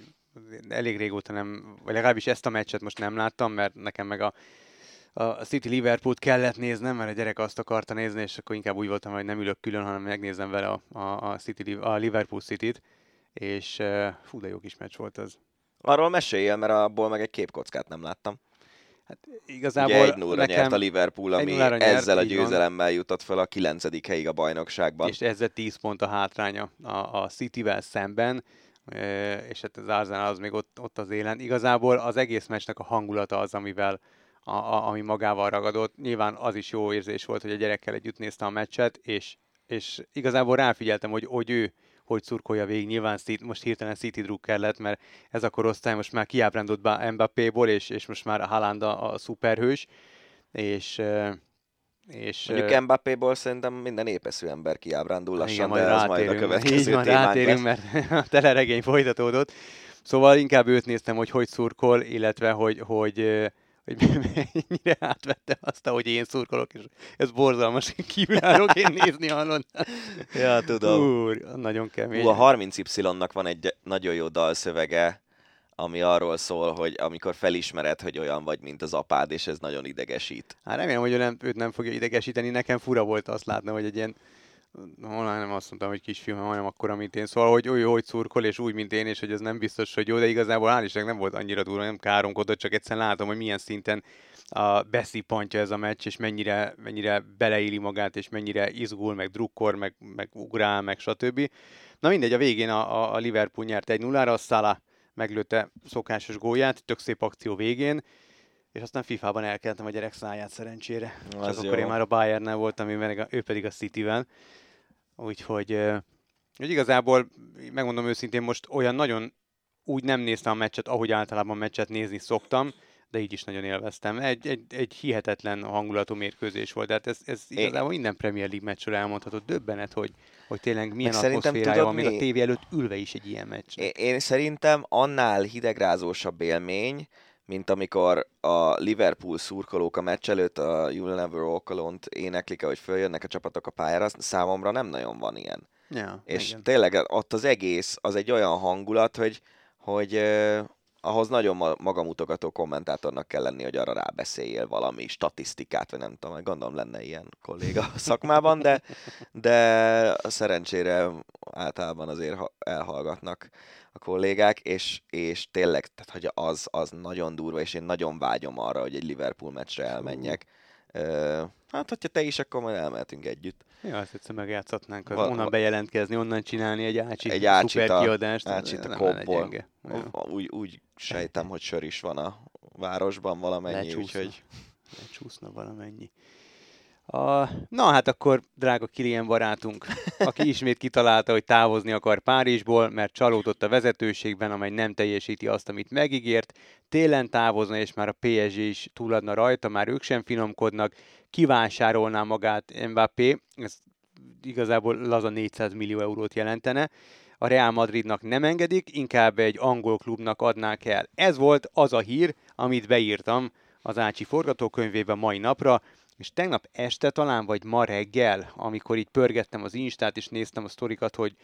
elég régóta nem, vagy legalábbis ezt a meccset most nem láttam, mert nekem meg a a City Liverpool-t kellett néznem, mert a gyerek azt akarta nézni, és akkor inkább úgy voltam, hogy nem ülök külön, hanem megnézem vele a, a, a, City, a Liverpool City-t, és fú, de jó kis meccs volt az. Arról meséljél, mert abból meg egy képkockát nem láttam. Hát igazából Ugye egy 0 nyert a Liverpool, ami nyert, ezzel a győzelemmel jutott fel a 9. helyig a bajnokságban. És ezzel 10 pont a hátránya a, a City-vel szemben, és hát az Arsenal az még ott, ott az élen. Igazából az egész meccsnek a hangulata az, amivel a, a, ami magával ragadott. Nyilván az is jó érzés volt, hogy a gyerekkel együtt nézte a meccset, és, és igazából ráfigyeltem, hogy, hogy ő hogy szurkolja végig. Nyilván most hirtelen City drukker lett, mert ez a korosztály most már kiábrándott Mbappé-ból, és, és most már Haaland a, a szuperhős, és és, Mondjuk Mbappé-ból szerintem minden épeszű ember kiábrándul lassan, igen, majd de ez majd a következő így van, rátérünk, mert a teleregény folytatódott. Szóval inkább őt néztem, hogy hogy szurkol, illetve hogy, hogy hogy mennyire átvette azt, hogy én szurkolok, és ez borzalmas, kívülállok én nézni hallod. ja, tudom. Úr, nagyon kemény. Ú, a 30Y-nak van egy nagyon jó dalszövege, ami arról szól, hogy amikor felismered, hogy olyan vagy, mint az apád, és ez nagyon idegesít. Hát remélem, hogy ő nem, őt nem fogja idegesíteni. Nekem fura volt azt látni, hogy egy ilyen Honnan nem azt mondtam, hogy kisfiú, hanem akkor, mint én. Szóval, hogy úgy, hogy szurkol, és úgy, mint én, és hogy ez nem biztos, hogy jó, de igazából hál' Istennek nem volt annyira durva, nem káromkodott, csak egyszerűen látom, hogy milyen szinten a beszipantja ez a meccs, és mennyire, mennyire beleéli magát, és mennyire izgul, meg drukkor, meg, meg ugrál, meg stb. Na mindegy, a végén a, a Liverpool nyert egy 0 a Salah meglőtte szokásos gólját, tök szép akció végén, és aztán FIFA-ban elkeltem a gyerek száját szerencsére. Az akkor én már a Bayernnel voltam, ő pedig a City-vel. Úgyhogy hogy igazából, megmondom őszintén, most olyan nagyon úgy nem néztem a meccset, ahogy általában meccset nézni szoktam, de így is nagyon élveztem. Egy, egy, egy hihetetlen hangulatú mérkőzés volt, de hát ez, ez igazából minden Premier League meccsről elmondható. Döbbenet, hogy, hogy tényleg milyen atmoszférája van, még a tévé előtt ülve is egy ilyen meccs. Én, én szerintem annál hidegrázósabb élmény, mint amikor a Liverpool szurkolók a meccs előtt a You'll Never Walk Alone-t éneklik, hogy följönnek a csapatok a pályára, számomra nem nagyon van ilyen. Ja, és igen. tényleg ott az egész, az egy olyan hangulat, hogy, hogy ahhoz nagyon magamutogató kommentátornak kell lenni, hogy arra rábeszéljél valami statisztikát, vagy nem tudom, gondolom lenne ilyen kolléga a szakmában, de, de szerencsére általában azért elhallgatnak a kollégák, és, és tényleg, tehát, hogy az, az nagyon durva, és én nagyon vágyom arra, hogy egy Liverpool meccsre elmenjek. Uh, hát, hogyha te is, akkor majd elmehetünk együtt. Ja, azt egyszer megjátszhatnánk, az onnan bejelentkezni, onnan csinálni egy ácsi egy ácsit szuper kiadást. Ácsit a kopból. Úgy, úgy sejtem, hogy sör is van a városban valamennyi, Lecsúszna. úgyhogy... Lecsúszna valamennyi. A, na hát akkor, drága Kilian barátunk, aki ismét kitalálta, hogy távozni akar Párizsból, mert csalódott a vezetőségben, amely nem teljesíti azt, amit megígért, télen távozna, és már a PSG is túladna rajta, már ők sem finomkodnak, kivásárolná magát Mbappé, ez igazából laza 400 millió eurót jelentene, a Real Madridnak nem engedik, inkább egy angol klubnak adnák el. Ez volt az a hír, amit beírtam az Ácsi forgatókönyvébe mai napra, és tegnap este talán, vagy ma reggel, amikor így pörgettem az Instát, és néztem a sztorikat, hogy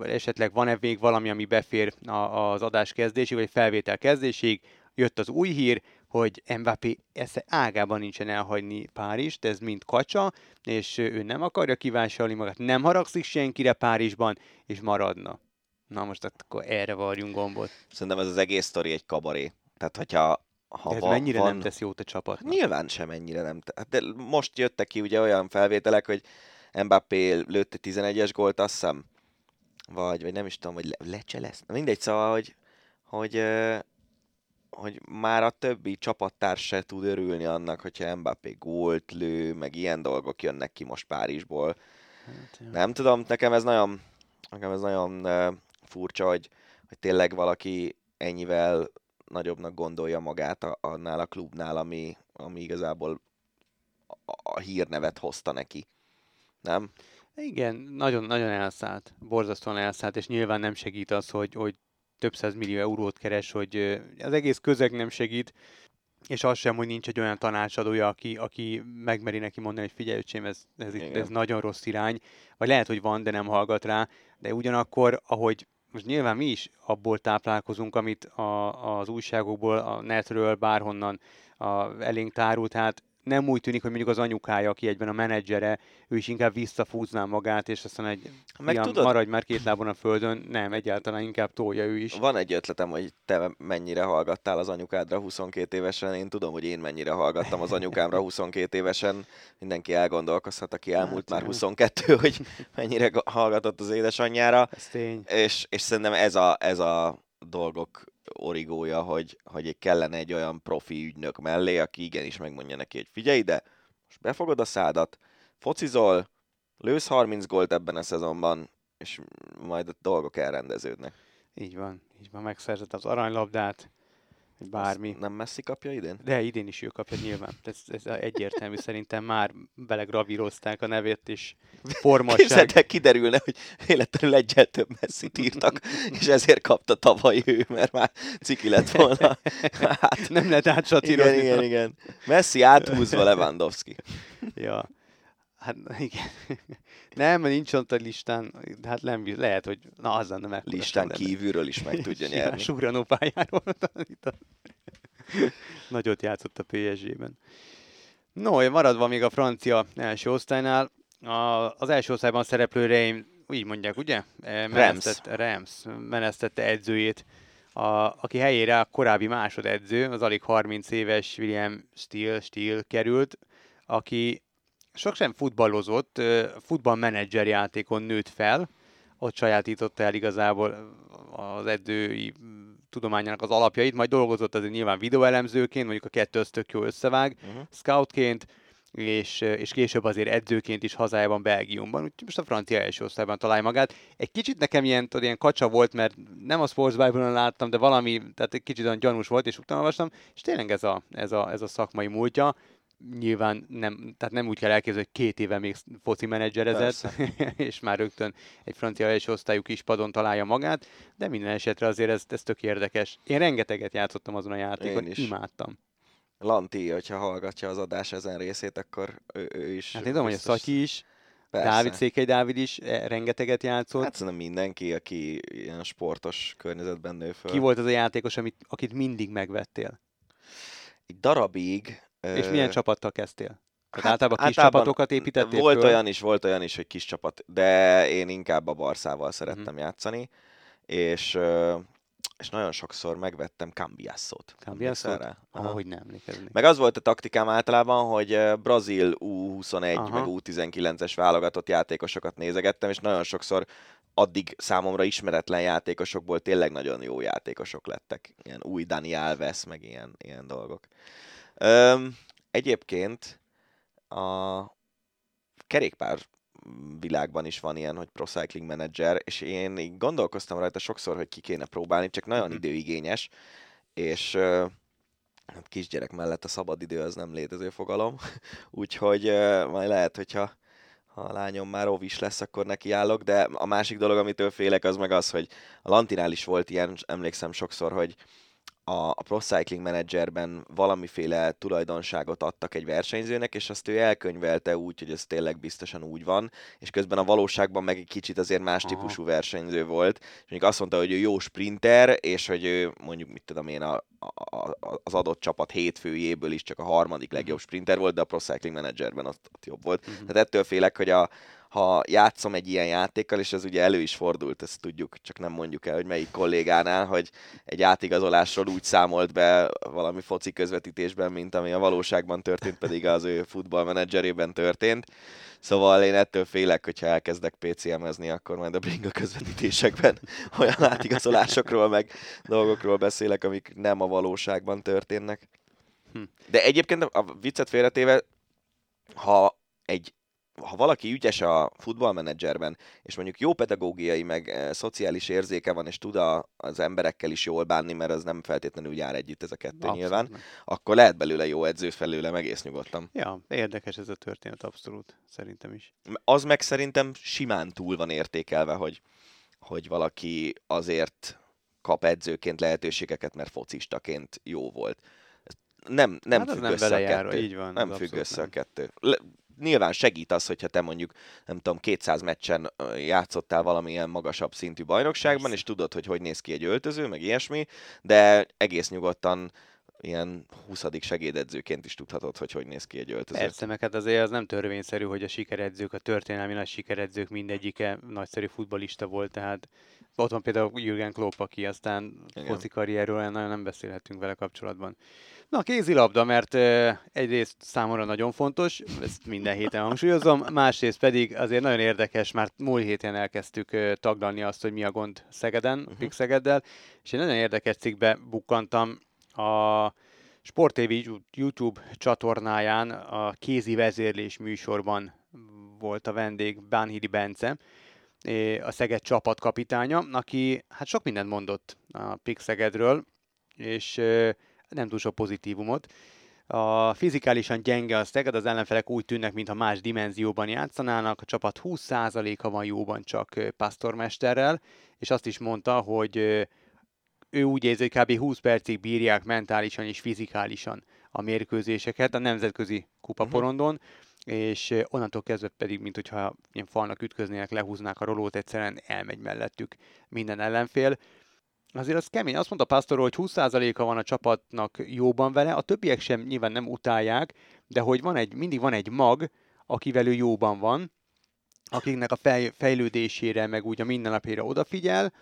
esetleg van-e még valami, ami befér az adás kezdésig, vagy felvétel kezdésig, jött az új hír, hogy Mbappé esze ágában nincsen elhagyni Párizst, ez mind kacsa, és ő nem akarja kivásárolni magát, nem haragszik senkire Párizsban, és maradna. Na most akkor erre varjunk gombot. Szerintem ez az egész sztori egy kabaré. Tehát, hogyha ha ez van, mennyire van, nem tesz jót a csapat? Nyilván sem ennyire nem. Hát de most jöttek ki ugye olyan felvételek, hogy Mbappé lőtte 11-es gólt, azt hiszem, vagy, vagy nem is tudom, hogy le, lecselesz. Mindegy, szóval, hogy, hogy, hogy már a többi csapattárs se tud örülni annak, hogyha Mbappé gólt lő, meg ilyen dolgok jönnek ki most Párizsból. Hát, Nem tudom, nekem ez nagyon, nekem ez nagyon furcsa, hogy, hogy tényleg valaki ennyivel nagyobbnak gondolja magát annál a klubnál, ami, ami igazából a, a hírnevet hozta neki. Nem? Igen, nagyon, nagyon elszállt, borzasztóan elszállt, és nyilván nem segít az, hogy, hogy több száz millió eurót keres, hogy az egész közeg nem segít, és az sem, hogy nincs egy olyan tanácsadója, aki, aki megmeri neki mondani, hogy figyelj, öcsém, ez, ez, ez nagyon rossz irány, vagy lehet, hogy van, de nem hallgat rá, de ugyanakkor, ahogy most nyilván mi is abból táplálkozunk, amit a, az újságokból, a netről, bárhonnan a, elénk tárult, tehát nem úgy tűnik, hogy mondjuk az anyukája, aki egyben a menedzsere, ő is inkább visszafúzná magát, és aztán egy Meg fiam, tudod... maradj már két lábon a földön, nem, egyáltalán inkább tolja ő is. Van egy ötletem, hogy te mennyire hallgattál az anyukádra 22 évesen, én tudom, hogy én mennyire hallgattam az anyukámra 22 évesen, mindenki elgondolkozhat, aki elmúlt hát, már 22, hogy mennyire hallgatott az édesanyjára. Ez tény. És, és szerintem ez a, ez a dolgok origója, hogy, hogy kellene egy olyan profi ügynök mellé, aki igenis megmondja neki, hogy figyelj ide, most befogod a szádat, focizol, lősz 30 gólt ebben a szezonban, és majd a dolgok elrendeződnek. Így van, így van, megszerzett az aranylabdát, bármi. Azt nem messzi kapja idén? De idén is ő kapja nyilván. Ez, ez egyértelmű, szerintem már belegravírozták a nevét, és formasság. Képzeld kiderülne, hogy életlenül egyel több messzit írtak, és ezért kapta tavaly ő, mert már ciki lett volna. Hát, nem lehet átsatírozni. Igen, igen, igen. Messi áthúzva Lewandowski. ja. Hát igen. Nem, nincs ott a listán, hát nem, lehet, hogy na az lenne meg. Listán kívülről is meg tudja nyerni. Sugranó pályáról. Nagyot játszott a PSG-ben. No, maradva még a francia első osztálynál, a, az első osztályban szereplő Reim, úgy mondják, ugye? E, Menesztett, Rams. menesztette edzőjét, a, aki helyére a korábbi másodedző, az alig 30 éves William Steele, Steele került, aki sok sem futballozott, futballmenedzser játékon nőtt fel, ott sajátította el igazából az edzői tudományának az alapjait, majd dolgozott azért nyilván videóelemzőként, mondjuk a kettő az tök jó összevág, uh-huh. scoutként, és, és később azért edzőként is hazájában, Belgiumban, úgyhogy most a francia első osztályban találja magát. Egy kicsit nekem ilyen, tudod, ilyen kacsa volt, mert nem a Sports Bible-on láttam, de valami, tehát egy kicsit olyan gyanús volt, és utána olvastam, és tényleg ez a, ez a, ez a szakmai múltja nyilván nem, tehát nem úgy kell elképzelni, hogy két éve még foci menedzserezett, és már rögtön egy francia első osztályú kis padon találja magát, de minden esetre azért ez, ez tök érdekes. Én rengeteget játszottam azon a játékon, Én is. imádtam. Lanti, hogyha hallgatja az adás ezen részét, akkor ő, ő is. Hát én tudom, hogy a Szatyi is, Persze. Dávid Székely Dávid is e, rengeteget játszott. Hát szerintem mindenki, aki ilyen sportos környezetben nő föl. Ki volt az a játékos, amit, akit mindig megvettél? Egy darabig és milyen csapattal kezdtél? Hát, általában kis általában csapatokat építettél Volt föl? olyan is, volt olyan is, hogy kis csapat, de én inkább a Barszával szerettem uh-huh. játszani, és és nagyon sokszor megvettem Cambiasso-t. Cambiasso-t? Ahogy nem emlékeznék. Meg az volt a taktikám általában, hogy Brazil U21 Aha. meg U19-es válogatott játékosokat nézegettem, és nagyon sokszor addig számomra ismeretlen játékosokból tényleg nagyon jó játékosok lettek. Ilyen új Dani Alves, meg ilyen, ilyen dolgok. Öm, egyébként a kerékpár világban is van ilyen, hogy Pro Cycling Manager, és én így gondolkoztam rajta sokszor, hogy ki kéne próbálni, csak nagyon mm-hmm. időigényes, és hát kisgyerek mellett a szabadidő az nem létező fogalom, úgyhogy majd lehet, hogyha ha a lányom már ovis lesz, akkor neki állok, de a másik dolog, amitől félek, az meg az, hogy a Lantinál is volt ilyen, emlékszem sokszor, hogy a, a Pro Cycling Managerben valamiféle tulajdonságot adtak egy versenyzőnek, és azt ő elkönyvelte úgy, hogy ez tényleg biztosan úgy van, és közben a valóságban meg egy kicsit azért más Aha. típusú versenyző volt, és mondjuk azt mondta, hogy ő jó sprinter, és hogy ő mondjuk, mit tudom én, a, a, az adott csapat hétfőjéből is csak a harmadik legjobb mhm. sprinter volt, de a Pro Cycling Managerben ott, ott jobb volt. Uh-huh. Tehát ettől félek, hogy a, ha játszom egy ilyen játékkal, és ez ugye elő is fordult, ezt tudjuk, csak nem mondjuk el, hogy melyik kollégánál, hogy egy átigazolásról úgy számolt be valami foci közvetítésben, mint ami a valóságban történt, pedig az ő futballmenedzserében történt. Szóval én ettől félek, hogyha elkezdek PCM-ezni, akkor majd a bringa közvetítésekben olyan átigazolásokról, meg dolgokról beszélek, amik nem a valóságban történnek. Hm. De egyébként a viccet félretéve, ha egy ha valaki ügyes a futballmenedzserben, és mondjuk jó pedagógiai, meg e, szociális érzéke van, és tud a, az emberekkel is jól bánni, mert az nem feltétlenül jár együtt ez a kettő abszolút nyilván, nem. akkor lehet belőle jó edző felőle, egész nyugodtan. Ja, érdekes ez a történet, abszolút, szerintem is. Az meg szerintem simán túl van értékelve, hogy, hogy valaki azért kap edzőként lehetőségeket, mert focistaként jó volt. Nem, nem hát függ nem össze a kettő. Így van, nem függ össze nem. a kettő. Le, nyilván segít az, hogyha te mondjuk, nem tudom, 200 meccsen játszottál valamilyen magasabb szintű bajnokságban, és tudod, hogy hogy néz ki egy öltöző, meg ilyesmi, de egész nyugodtan ilyen 20. segédedzőként is tudhatod, hogy hogy néz ki egy öltöző. Persze, meg hát azért az nem törvényszerű, hogy a sikeredzők, a történelmi nagy sikeredzők mindegyike nagyszerű futbalista volt, tehát ott van például Jürgen Klopp, aki aztán foci karrierről nagyon nem beszélhetünk vele kapcsolatban. Na, kézilabda, mert egyrészt számomra nagyon fontos, ezt minden héten hangsúlyozom, másrészt pedig azért nagyon érdekes, már múlt héten elkezdtük taglalni azt, hogy mi a gond Szegeden, uh-huh. Pik Szegeddel, és egy nagyon érdekes cikkbe bukkantam a Sport TV YouTube csatornáján a kézi vezérlés műsorban volt a vendég Bánhidi Bence, a Szeged csapatkapitánya, aki hát sok mindent mondott a Pik Szegedről, és nem túl sok pozitívumot. A fizikálisan gyenge a Szeged, az ellenfelek úgy tűnnek, mintha más dimenzióban játszanának, a csapat 20%-a van jóban csak Pastormesterrel, és azt is mondta, hogy ő úgy érzi, hogy kb. 20 percig bírják mentálisan és fizikálisan a mérkőzéseket a nemzetközi kupaporondon, uh-huh. és onnantól kezdve pedig, mint hogyha ilyen falnak ütköznének, lehúznák a rolót, egyszerűen elmegy mellettük minden ellenfél azért az kemény. Azt mondta Pastor, hogy 20%-a van a csapatnak jóban vele, a többiek sem nyilván nem utálják, de hogy van egy, mindig van egy mag, akivel ő jóban van, akiknek a fej, fejlődésére, meg úgy a mindennapjára odafigyel,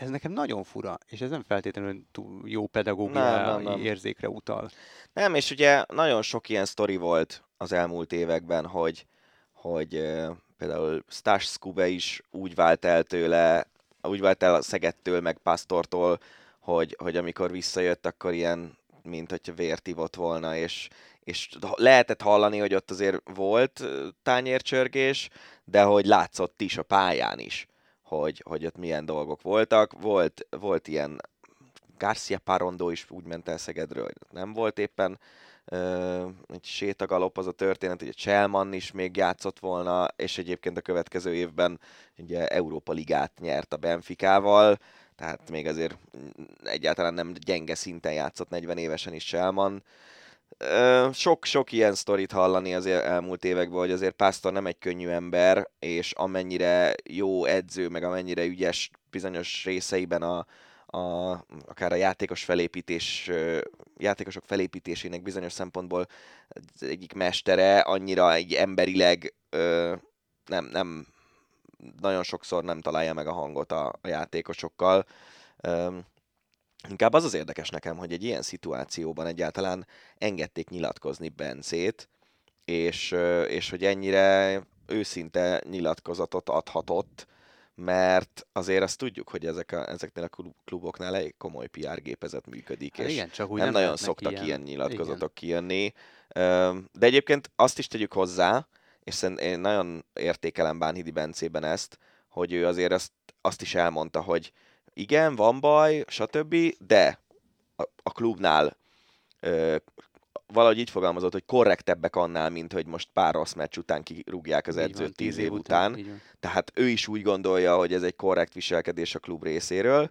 ez nekem nagyon fura, és ez nem feltétlenül túl jó pedagógiai érzékre utal. Nem, és ugye nagyon sok ilyen sztori volt az elmúlt években, hogy, hogy uh, például Stas Skube is úgy vált el tőle, úgy vált el a Szegettől, meg Pastortól, hogy, hogy amikor visszajött, akkor ilyen, mint hogyha vért ivott volna, és, és lehetett hallani, hogy ott azért volt tányércsörgés, de hogy látszott is a pályán is, hogy, hogy ott milyen dolgok voltak. Volt, volt ilyen Garcia Parondo is úgy ment el Szegedről, nem volt éppen egy sétagalop az a történet, hogy a Cselman is még játszott volna, és egyébként a következő évben ugye Európa Ligát nyert a Benficával, tehát még azért egyáltalán nem gyenge szinten játszott 40 évesen is Cselman. Sok-sok ilyen sztorit hallani az elmúlt években, hogy azért Pásztor nem egy könnyű ember, és amennyire jó edző, meg amennyire ügyes bizonyos részeiben a, a, akár a játékos felépítés, játékosok felépítésének bizonyos szempontból egyik mestere, annyira egy emberileg nem, nem, nagyon sokszor nem találja meg a hangot a, a játékosokkal. Inkább az az érdekes nekem, hogy egy ilyen szituációban egyáltalán engedték nyilatkozni Bencét, és, és hogy ennyire őszinte nyilatkozatot adhatott, mert azért azt tudjuk, hogy ezek a, ezeknél a kluboknál egy komoly PR gépezet működik, hát és igen, csak úgy nem, nem nagyon szoktak ilyen, ilyen nyilatkozatok igen. kijönni. De egyébként azt is tegyük hozzá, és én nagyon értékelem Bánhidi Bencében ezt, hogy ő azért azt, azt is elmondta, hogy igen, van baj, stb., de a, a klubnál valahogy így fogalmazott, hogy korrektebbek annál, mint hogy most pár rossz meccs után kirúgják az edzőt van, tíz év után. után. Tehát ő is úgy gondolja, hogy ez egy korrekt viselkedés a klub részéről.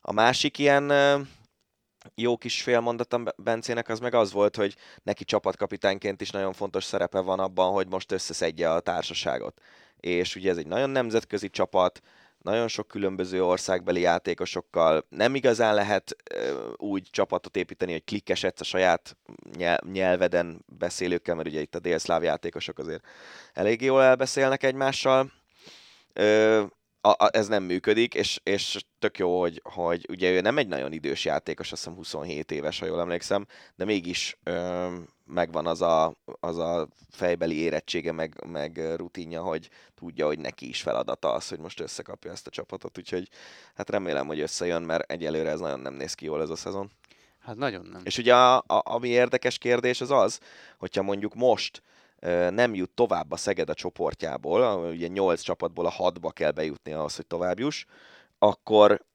A másik ilyen jó kis félmondatom Bencének az meg az volt, hogy neki csapatkapitányként is nagyon fontos szerepe van abban, hogy most összeszedje a társaságot. És ugye ez egy nagyon nemzetközi csapat, nagyon sok különböző országbeli játékosokkal nem igazán lehet úgy csapatot építeni, hogy klikkesedsz a saját nyelveden beszélőkkel, mert ugye itt a délszláv játékosok azért elég jól elbeszélnek egymással. A, a, ez nem működik, és, és tök jó, hogy, hogy ugye ő nem egy nagyon idős játékos, azt hiszem 27 éves, ha jól emlékszem, de mégis ö, megvan az a, az a fejbeli érettsége, meg, meg rutinja, hogy tudja, hogy neki is feladata az, hogy most összekapja ezt a csapatot, úgyhogy hát remélem, hogy összejön, mert egyelőre ez nagyon nem néz ki jól ez a szezon. Hát nagyon nem. És ugye a, a, ami érdekes kérdés az az, hogyha mondjuk most nem jut tovább a Szeged a csoportjából, ugye 8 csapatból a 6-ba kell bejutni ahhoz, hogy tovább juss, akkor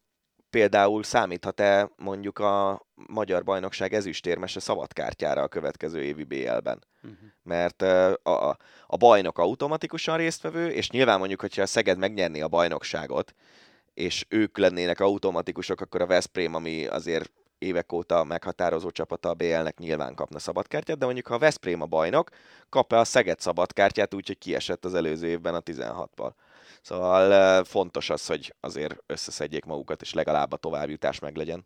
például számíthat-e mondjuk a magyar bajnokság ezüstérmese szabadkártyára a következő évi BL-ben? Uh-huh. Mert a, a bajnok automatikusan résztvevő, és nyilván mondjuk, hogyha a Szeged megnyerné a bajnokságot, és ők lennének automatikusok, akkor a Veszprém, ami azért évek óta meghatározó csapata a BL-nek nyilván kapna szabadkártyát, de mondjuk ha a Veszprém a bajnok, kap-e a Szeged szabadkártyát úgyhogy kiesett az előző évben a 16-val. Szóval fontos az, hogy azért összeszedjék magukat, és legalább a továbbjutás meg legyen.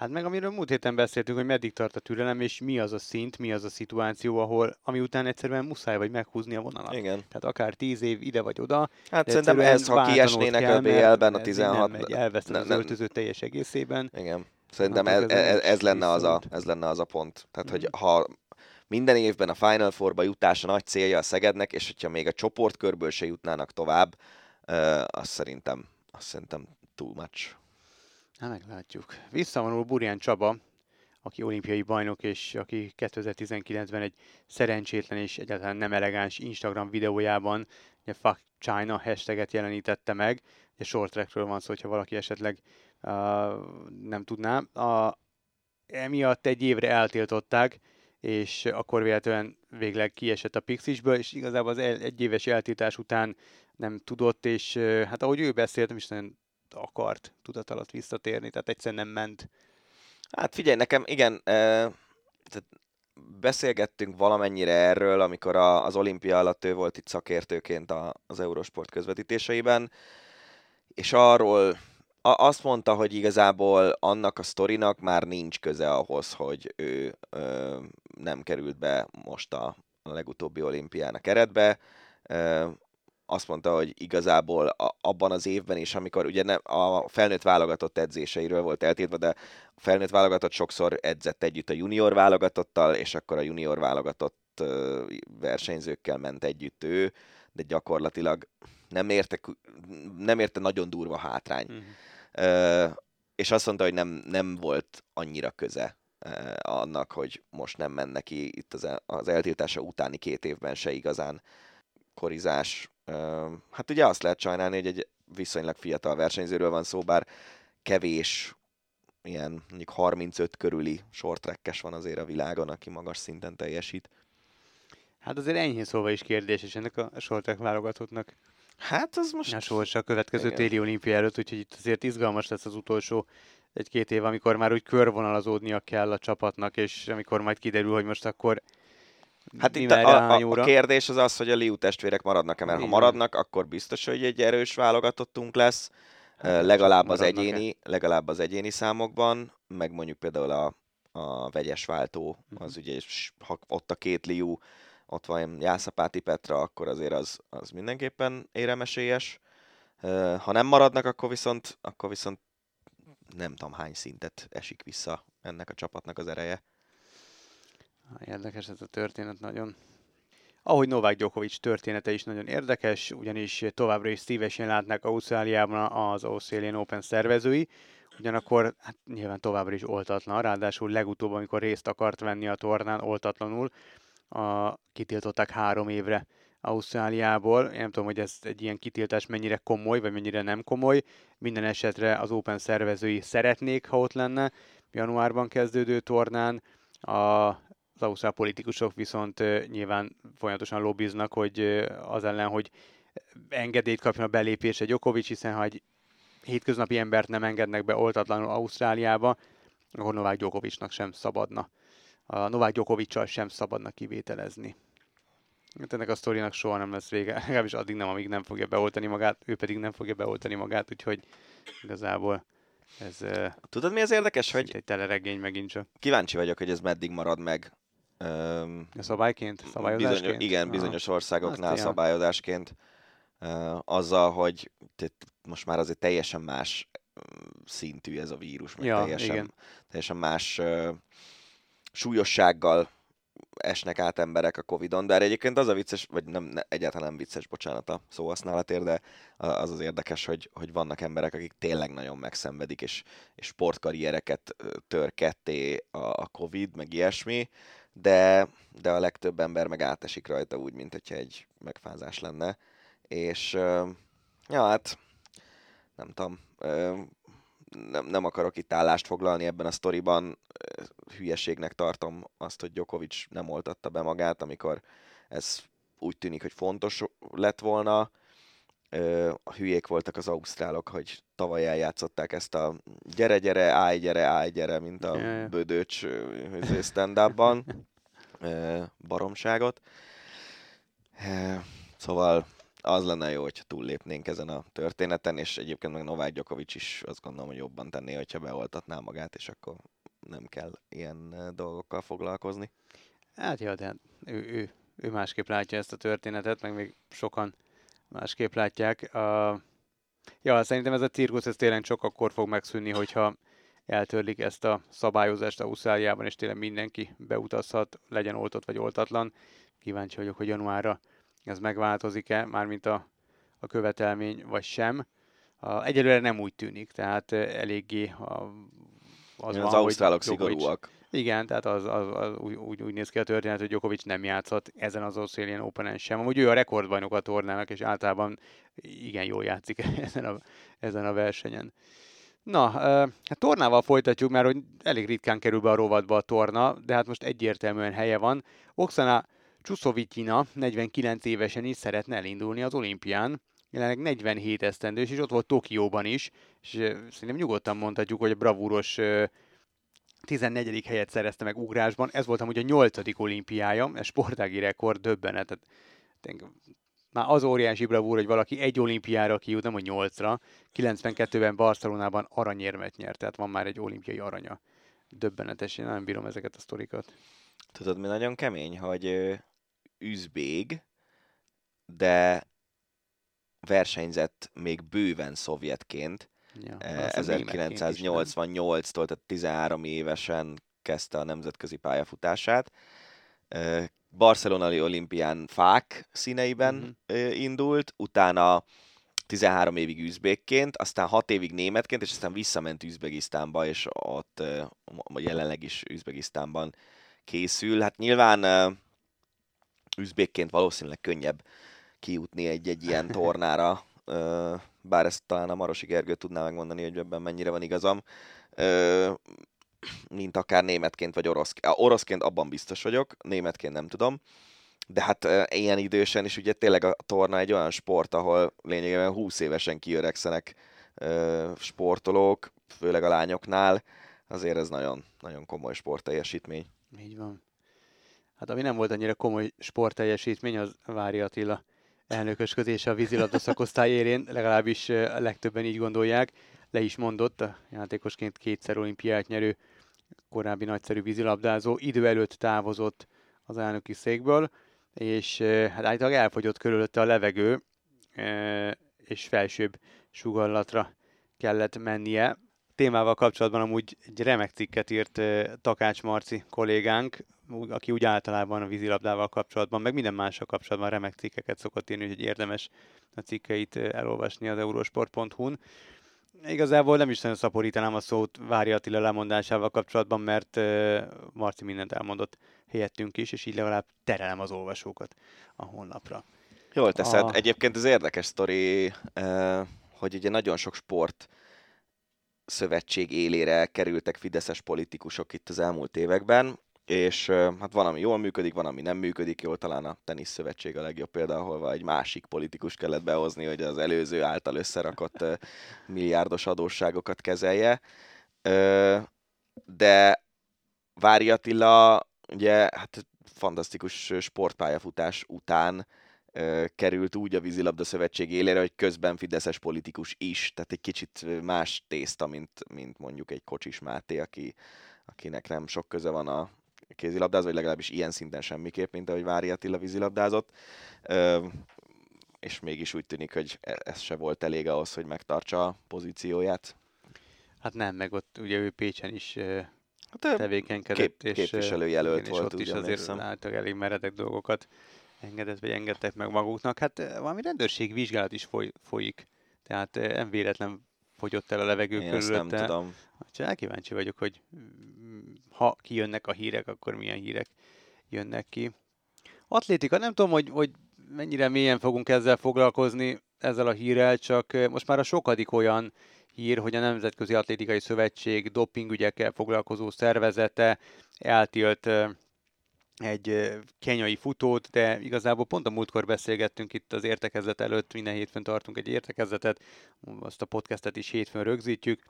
Hát meg amiről múlt héten beszéltünk, hogy meddig tart a türelem, és mi az a szint, mi az a szituáció, ahol, ami után egyszerűen muszáj vagy meghúzni a vonalat. Igen. Tehát akár tíz év ide vagy oda. Hát szerintem ez, ha kiesnének a BL-ben a 16... Nem megy, elveszted az öltöző teljes egészében. Igen. Szerintem ez, ez, ez, lenne az a, ez lenne az a pont. Tehát, mm. hogy mhm. ha minden évben a Final Four-ba jutás a nagy célja a Szegednek, és hogyha még a csoportkörből se jutnának tovább, uh, azt szerintem, azt szerintem too much. Na, meglátjuk. Visszavonul Burján Csaba, aki olimpiai bajnok, és aki 2019-ben egy szerencsétlen és egyáltalán nem elegáns Instagram videójában ugye Fuck China hashtaget jelenítette meg. Ugye short trackről van szó, hogyha valaki esetleg uh, nem tudná. A, emiatt egy évre eltiltották, és akkor véletlenül végleg kiesett a Pixisből, és igazából az egy éves eltiltás után nem tudott, és hát ahogy ő beszélt, nem is nagyon akart tudat alatt visszatérni, tehát egyszerűen nem ment. Hát figyelj, nekem igen, e, tehát beszélgettünk valamennyire erről, amikor az olimpia alatt ő volt itt szakértőként a, az Eurosport közvetítéseiben, és arról a, azt mondta, hogy igazából annak a sztorinak már nincs köze ahhoz, hogy ő ö, nem került be most a, a legutóbbi olimpián a keretbe. Ö, azt mondta, hogy igazából a, abban az évben is, amikor ugye nem, a felnőtt válogatott edzéseiről volt eltétve, de a felnőtt válogatott sokszor edzett együtt a junior válogatottal, és akkor a junior válogatott versenyzőkkel ment együtt ő, de gyakorlatilag nem érte, nem érte nagyon durva hátrány. Uh-huh. és azt mondta, hogy nem, nem volt annyira köze annak, hogy most nem ment neki itt az, az eltiltása utáni két évben se igazán korizás. Hát ugye azt lehet sajnálni, hogy egy viszonylag fiatal versenyzőről van szó, bár kevés ilyen mondjuk 35 körüli short van azért a világon, aki magas szinten teljesít. Hát azért enyhén szóval is kérdés, és ennek a short válogatottnak Hát az most... A sorsa a következő Igen. téli olimpia előtt, úgyhogy itt azért izgalmas lesz az utolsó egy-két év, amikor már úgy körvonalazódnia kell a csapatnak, és amikor majd kiderül, hogy most akkor Hát itt a, a, a kérdés az az, hogy a Liu testvérek maradnak-e, mert ha maradnak, akkor biztos, hogy egy erős válogatottunk lesz, hát, legalább az, egyéni, legalább az egyéni számokban, meg mondjuk például a, a vegyes váltó, mhm. az ugye, ha ott a két Liu, ott van Jászapáti Petra, akkor azért az, az mindenképpen éremesélyes. Ha nem maradnak, akkor viszont, akkor viszont nem tudom hány szintet esik vissza ennek a csapatnak az ereje. Érdekes ez a történet nagyon. Ahogy Novák Djokovic története is nagyon érdekes, ugyanis továbbra is szívesen látnak Ausztráliában az Australian Open szervezői, ugyanakkor hát nyilván továbbra is oltatlan, ráadásul legutóbb, amikor részt akart venni a tornán oltatlanul, a, kitiltották három évre Ausztráliából. Én nem tudom, hogy ez egy ilyen kitiltás mennyire komoly, vagy mennyire nem komoly. Minden esetre az Open szervezői szeretnék, ha ott lenne januárban kezdődő tornán. A, az ausztrál politikusok viszont nyilván folyamatosan lobbiznak, hogy az ellen, hogy engedélyt kapjon a belépésre Djokovic, hiszen ha egy hétköznapi embert nem engednek be oltatlanul Ausztráliába, akkor Novák Djokovicnak sem szabadna a Novák Gyokovicsal sem szabadna kivételezni. Hát ennek a sztorinak soha nem lesz vége, legalábbis addig nem, amíg nem fogja beoltani magát, ő pedig nem fogja beoltani magát, úgyhogy igazából ez... Tudod mi az érdekes, hogy... Egy teleregény megint csak. Kíváncsi vagyok, hogy ez meddig marad meg. a szabályként? Szabályozásként? Bizony, igen, bizonyos országoknál hát, szabályozásként. Uh, azzal, hogy most már azért teljesen más szintű ez a vírus, meg ja, teljesen, igen. teljesen más uh, súlyossággal esnek át emberek a Covid-on, de egyébként az a vicces, vagy nem, ne, egyáltalán nem vicces, bocsánat a szóhasználatért, de az az érdekes, hogy, hogy vannak emberek, akik tényleg nagyon megszenvedik, és, és sportkarriereket tör ketté a, a Covid, meg ilyesmi, de, de a legtöbb ember meg átesik rajta úgy, mint hogyha egy megfázás lenne. És ja, hát nem tudom, nem, nem akarok itt állást foglalni ebben a sztoriban. Hülyeségnek tartom azt, hogy Djokovic nem oltatta be magát, amikor ez úgy tűnik, hogy fontos lett volna. A hülyék voltak az ausztrálok, hogy tavaly eljátszották ezt a gyere, gyere, állj, gyere, állj, gyere, mint a bödöcs stand baromságot. Szóval az lenne jó, hogyha túllépnénk ezen a történeten, és egyébként meg Novák Djokovic is azt gondolom, hogy jobban tenné, hogyha beoltatná magát, és akkor nem kell ilyen dolgokkal foglalkozni. Hát jó, de hát ő, ő, ő másképp látja ezt a történetet, meg még sokan másképp látják. Uh, ja, szerintem ez a cirkusz ez tényleg csak akkor fog megszűnni, hogyha eltörlik ezt a szabályozást Ausztráliában, és tényleg mindenki beutazhat, legyen oltott vagy oltatlan. Kíváncsi vagyok, hogy januárra ez megváltozik-e, mármint a, a követelmény, vagy sem. A, egyelőre nem úgy tűnik, tehát eléggé a, az, az van, ausztrálok szigorúak. Igen, tehát az, az, az úgy, úgy, úgy néz ki a történet, hogy Djokovic nem játszott ezen az Australian open sem. Amúgy ő a rekordbajnok a tornának, és általában igen jól játszik ezen a, ezen a versenyen. Na, hát tornával folytatjuk, mert hogy elég ritkán kerül be a rovatba a torna, de hát most egyértelműen helye van. Oksana Csuszovityina 49 évesen is szeretne elindulni az olimpián, jelenleg 47 esztendős, és ott volt Tokióban is, és szerintem nyugodtan mondhatjuk, hogy a bravúros 14. helyet szerezte meg ugrásban. Ez volt amúgy a 8. olimpiája, ez sportági rekord, döbbenet. Már az óriási bravúr, hogy valaki egy olimpiára kijut, nem hogy 8-ra. 92-ben Barcelonában aranyérmet nyert, tehát van már egy olimpiai aranya. Döbbenetes, én nem bírom ezeket a sztorikat. Tudod, mi nagyon kemény, hogy üzbég, de versenyzett még bőven szovjetként. Ja, 1988-tól, eh, tehát 13 évesen kezdte a nemzetközi pályafutását. Eh, Barcelonai olimpián fák színeiben uh-huh. indult, utána 13 évig üzbékként, aztán 6 évig németként, és aztán visszament Üzbegisztánba, és ott jelenleg is Üzbegisztánban készül. Hát nyilván üzbékként valószínűleg könnyebb kijutni egy-egy ilyen tornára, bár ezt talán a Marosi Gergő tudná megmondani, hogy ebben mennyire van igazam, mint akár németként vagy oroszként. Oroszként abban biztos vagyok, németként nem tudom. De hát ilyen idősen is ugye tényleg a torna egy olyan sport, ahol lényegében 20 évesen kiöregszenek sportolók, főleg a lányoknál. Azért ez nagyon, nagyon komoly sportteljesítmény. Így van. Hát ami nem volt annyira komoly sportteljesítmény, az Vári Attila elnökösködése a vízilabda szakosztály érén, legalábbis a legtöbben így gondolják. Le is mondott a játékosként kétszer olimpiát nyerő korábbi nagyszerű vízilabdázó, idő előtt távozott az elnöki székből, és hát állítólag elfogyott körülötte a levegő, és felsőbb sugallatra kellett mennie. Témával kapcsolatban amúgy egy remek cikket írt Takács Marci kollégánk, aki úgy általában a vízilabdával kapcsolatban, meg minden mással kapcsolatban remek cikkeket szokott írni, úgyhogy érdemes a cikkeit elolvasni az eurosport.hu-n. Igazából nem is nagyon szaporítanám a szót Vári Attila lemondásával kapcsolatban, mert Marci mindent elmondott helyettünk is, és így legalább terelem az olvasókat a honlapra. Jól teszed. A... Egyébként ez érdekes sztori, hogy ugye nagyon sok sport szövetség élére kerültek fideszes politikusok itt az elmúlt években, és hát van, ami jól működik, van, ami nem működik jól, talán a tenisz szövetség a legjobb példa, ahol egy másik politikus kellett behozni, hogy az előző által összerakott milliárdos adósságokat kezelje. De Vári Attila ugye hát fantasztikus sportpályafutás után került úgy a vízilabda szövetség élére, hogy közben fideszes politikus is, tehát egy kicsit más tészta, mint, mint mondjuk egy Kocsis Máté, aki, akinek nem sok köze van a kézilabdához, vagy legalábbis ilyen szinten semmiképp, mint ahogy Vári Attila vízilabdázott. És mégis úgy tűnik, hogy e, ez se volt elég ahhoz, hogy megtartsa a pozícióját. Hát nem, meg ott ugye ő Pécsen is hát, tevékenykedett. Kép, és képviselőjelölt volt, és ott is azért láttak elég meredek dolgokat engedett, vagy engedtek meg maguknak. Hát valami rendőrség vizsgálat is foly, folyik, tehát nem véletlen fogyott el a levegő Én körülötte. nem tudom. Csak elkíváncsi vagyok, hogy mm, ha kijönnek a hírek, akkor milyen hírek jönnek ki. Atlétika, nem tudom, hogy, hogy mennyire mélyen fogunk ezzel foglalkozni, ezzel a hírrel, csak most már a sokadik olyan hír, hogy a Nemzetközi Atlétikai Szövetség dopingügyekkel foglalkozó szervezete eltilt egy kenyai futót, de igazából pont a múltkor beszélgettünk itt az értekezlet előtt, minden hétfőn tartunk egy értekezletet, azt a podcastet is hétfőn rögzítjük,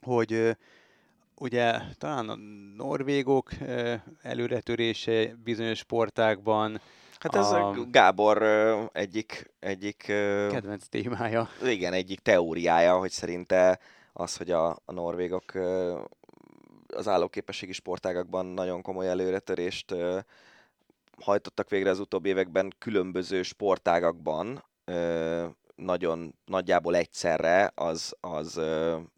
hogy ugye talán a norvégok előretörése bizonyos sportákban, Hát ez a Gábor egyik, egyik... Kedvenc témája. Igen, egyik teóriája, hogy szerinte az, hogy a, a norvégok az állóképességi sportágakban nagyon komoly előretörést hajtottak végre az utóbbi években különböző sportágakban, nagyon nagyjából egyszerre, az, az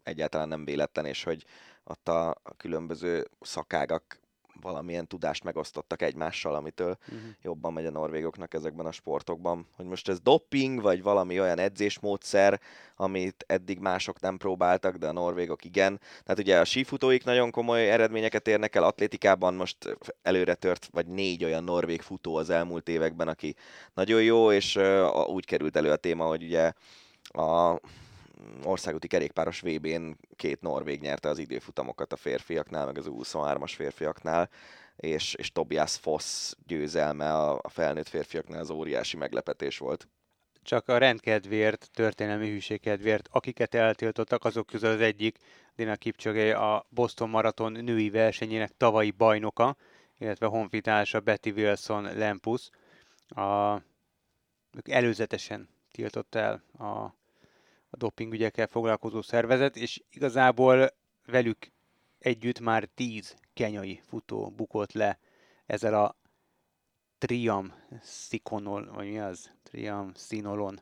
egyáltalán nem véletlen, és hogy ott a, a különböző szakágak valamilyen tudást megosztottak egymással, amitől uh-huh. jobban megy a norvégoknak ezekben a sportokban. Hogy most ez doping, vagy valami olyan edzésmódszer, amit eddig mások nem próbáltak, de a norvégok igen. Tehát ugye a sífutóik nagyon komoly eredményeket érnek el, atlétikában most előre tört, vagy négy olyan norvég futó az elmúlt években, aki nagyon jó, és uh, úgy került elő a téma, hogy ugye a országúti kerékpáros VB-n két norvég nyerte az időfutamokat a férfiaknál, meg az 23-as férfiaknál, és, és Tobias Foss győzelme a, a felnőtt férfiaknál az óriási meglepetés volt. Csak a rendkedvéért, történelmi hűségkedvéért, akiket eltiltottak, azok közül az egyik, Dina Kipchoge a Boston Marathon női versenyének tavalyi bajnoka, illetve honfitársa Betty Wilson Lempus. A, ők előzetesen tiltott el a a dopingügyekkel foglalkozó szervezet, és igazából velük együtt már tíz kenyai futó bukott le ezzel a triam szikonol, vagy mi az? Triam szinolon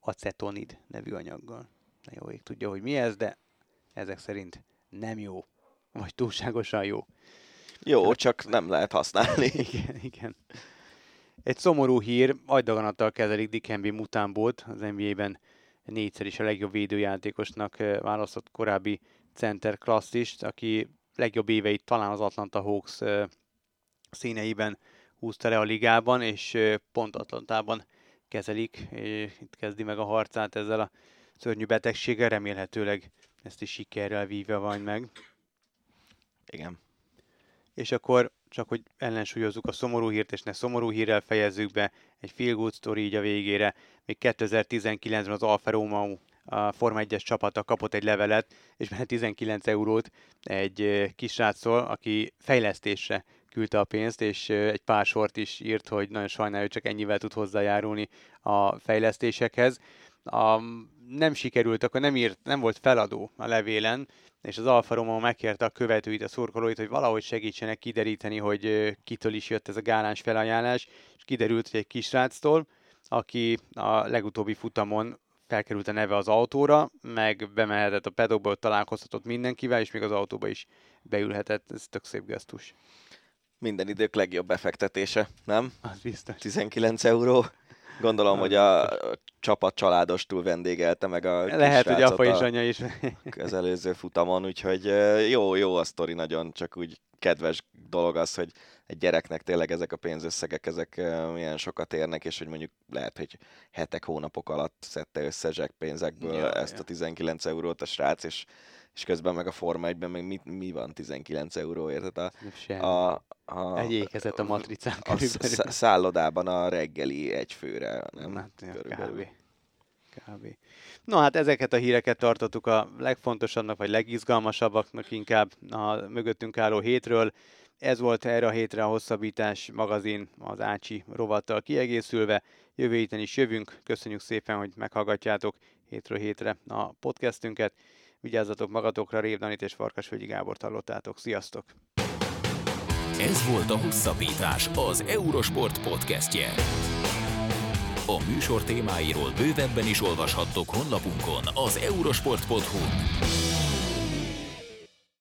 acetonid nevű anyaggal. Na jó ég tudja, hogy mi ez, de ezek szerint nem jó, vagy túlságosan jó. Jó, hát, csak nem lehet használni. Igen, igen. Egy szomorú hír, agydaganattal kezelik Dikembi Mutambót, az NBA-ben négyszer is a legjobb védőjátékosnak választott korábbi center klasszist, aki legjobb éveit talán az Atlanta Hawks színeiben húzta le a ligában, és pont Atlantában kezelik, és itt kezdi meg a harcát ezzel a szörnyű betegséggel, remélhetőleg ezt is sikerrel vívja van meg. Igen. És akkor csak hogy ellensúlyozzuk a szomorú hírt, és ne szomorú hírrel fejezzük be, egy feel good story így a végére. Még 2019-ben az Alfa Romeo a Forma 1-es csapata kapott egy levelet, és benne 19 eurót egy kisráctól, aki fejlesztésre küldte a pénzt, és egy pár sort is írt, hogy nagyon sajnálja, hogy csak ennyivel tud hozzájárulni a fejlesztésekhez. A, nem sikerült, akkor nem, írt, nem volt feladó a levélen, és az Alfa Romeo megkérte a követőit, a szurkolóit, hogy valahogy segítsenek kideríteni, hogy kitől is jött ez a gáláns felajánlás, és kiderült, hogy egy kisráctól, aki a legutóbbi futamon felkerült a neve az autóra, meg bemehetett a pedokba, ott találkozhatott mindenkivel, és még az autóba is beülhetett. Ez tök szép gesztus. Minden idők legjobb befektetése, nem? Az biztos. 19 euró. Gondolom, hogy a csapat családostul vendégelte meg a Lehet, hogy apa és anya is. az előző futamon, úgyhogy jó, jó a sztori nagyon, csak úgy kedves dolog az, hogy egy gyereknek tényleg ezek a pénzösszegek, ezek milyen sokat érnek, és hogy mondjuk lehet, hogy hetek, hónapok alatt szedte össze zseppénzekből ja, ezt ja. a 19 eurót a srác, és és közben meg a Forma 1-ben meg mi, mi van 19 euróért? Tehát a, a, a, egy ékezet a matricán a, a szállodában a reggeli egy főre, nem? Hát, körülbelül. Kb. Kb. No hát ezeket a híreket tartottuk a legfontosabbnak, vagy legizgalmasabbaknak inkább a mögöttünk álló hétről. Ez volt erre a hétre a Hosszabbítás magazin az Ácsi rovattal kiegészülve. Jövő héten is jövünk. Köszönjük szépen, hogy meghallgatjátok hétről hétre a podcastünket. Vigyázzatok magatokra, Rév Danit és Farkasvölgyi Gábor hallottátok. Sziasztok! Ez volt a Hosszabbítás, az Eurosport podcastje. A műsor témáiról bővebben is olvashattok honlapunkon az eurosport.hu.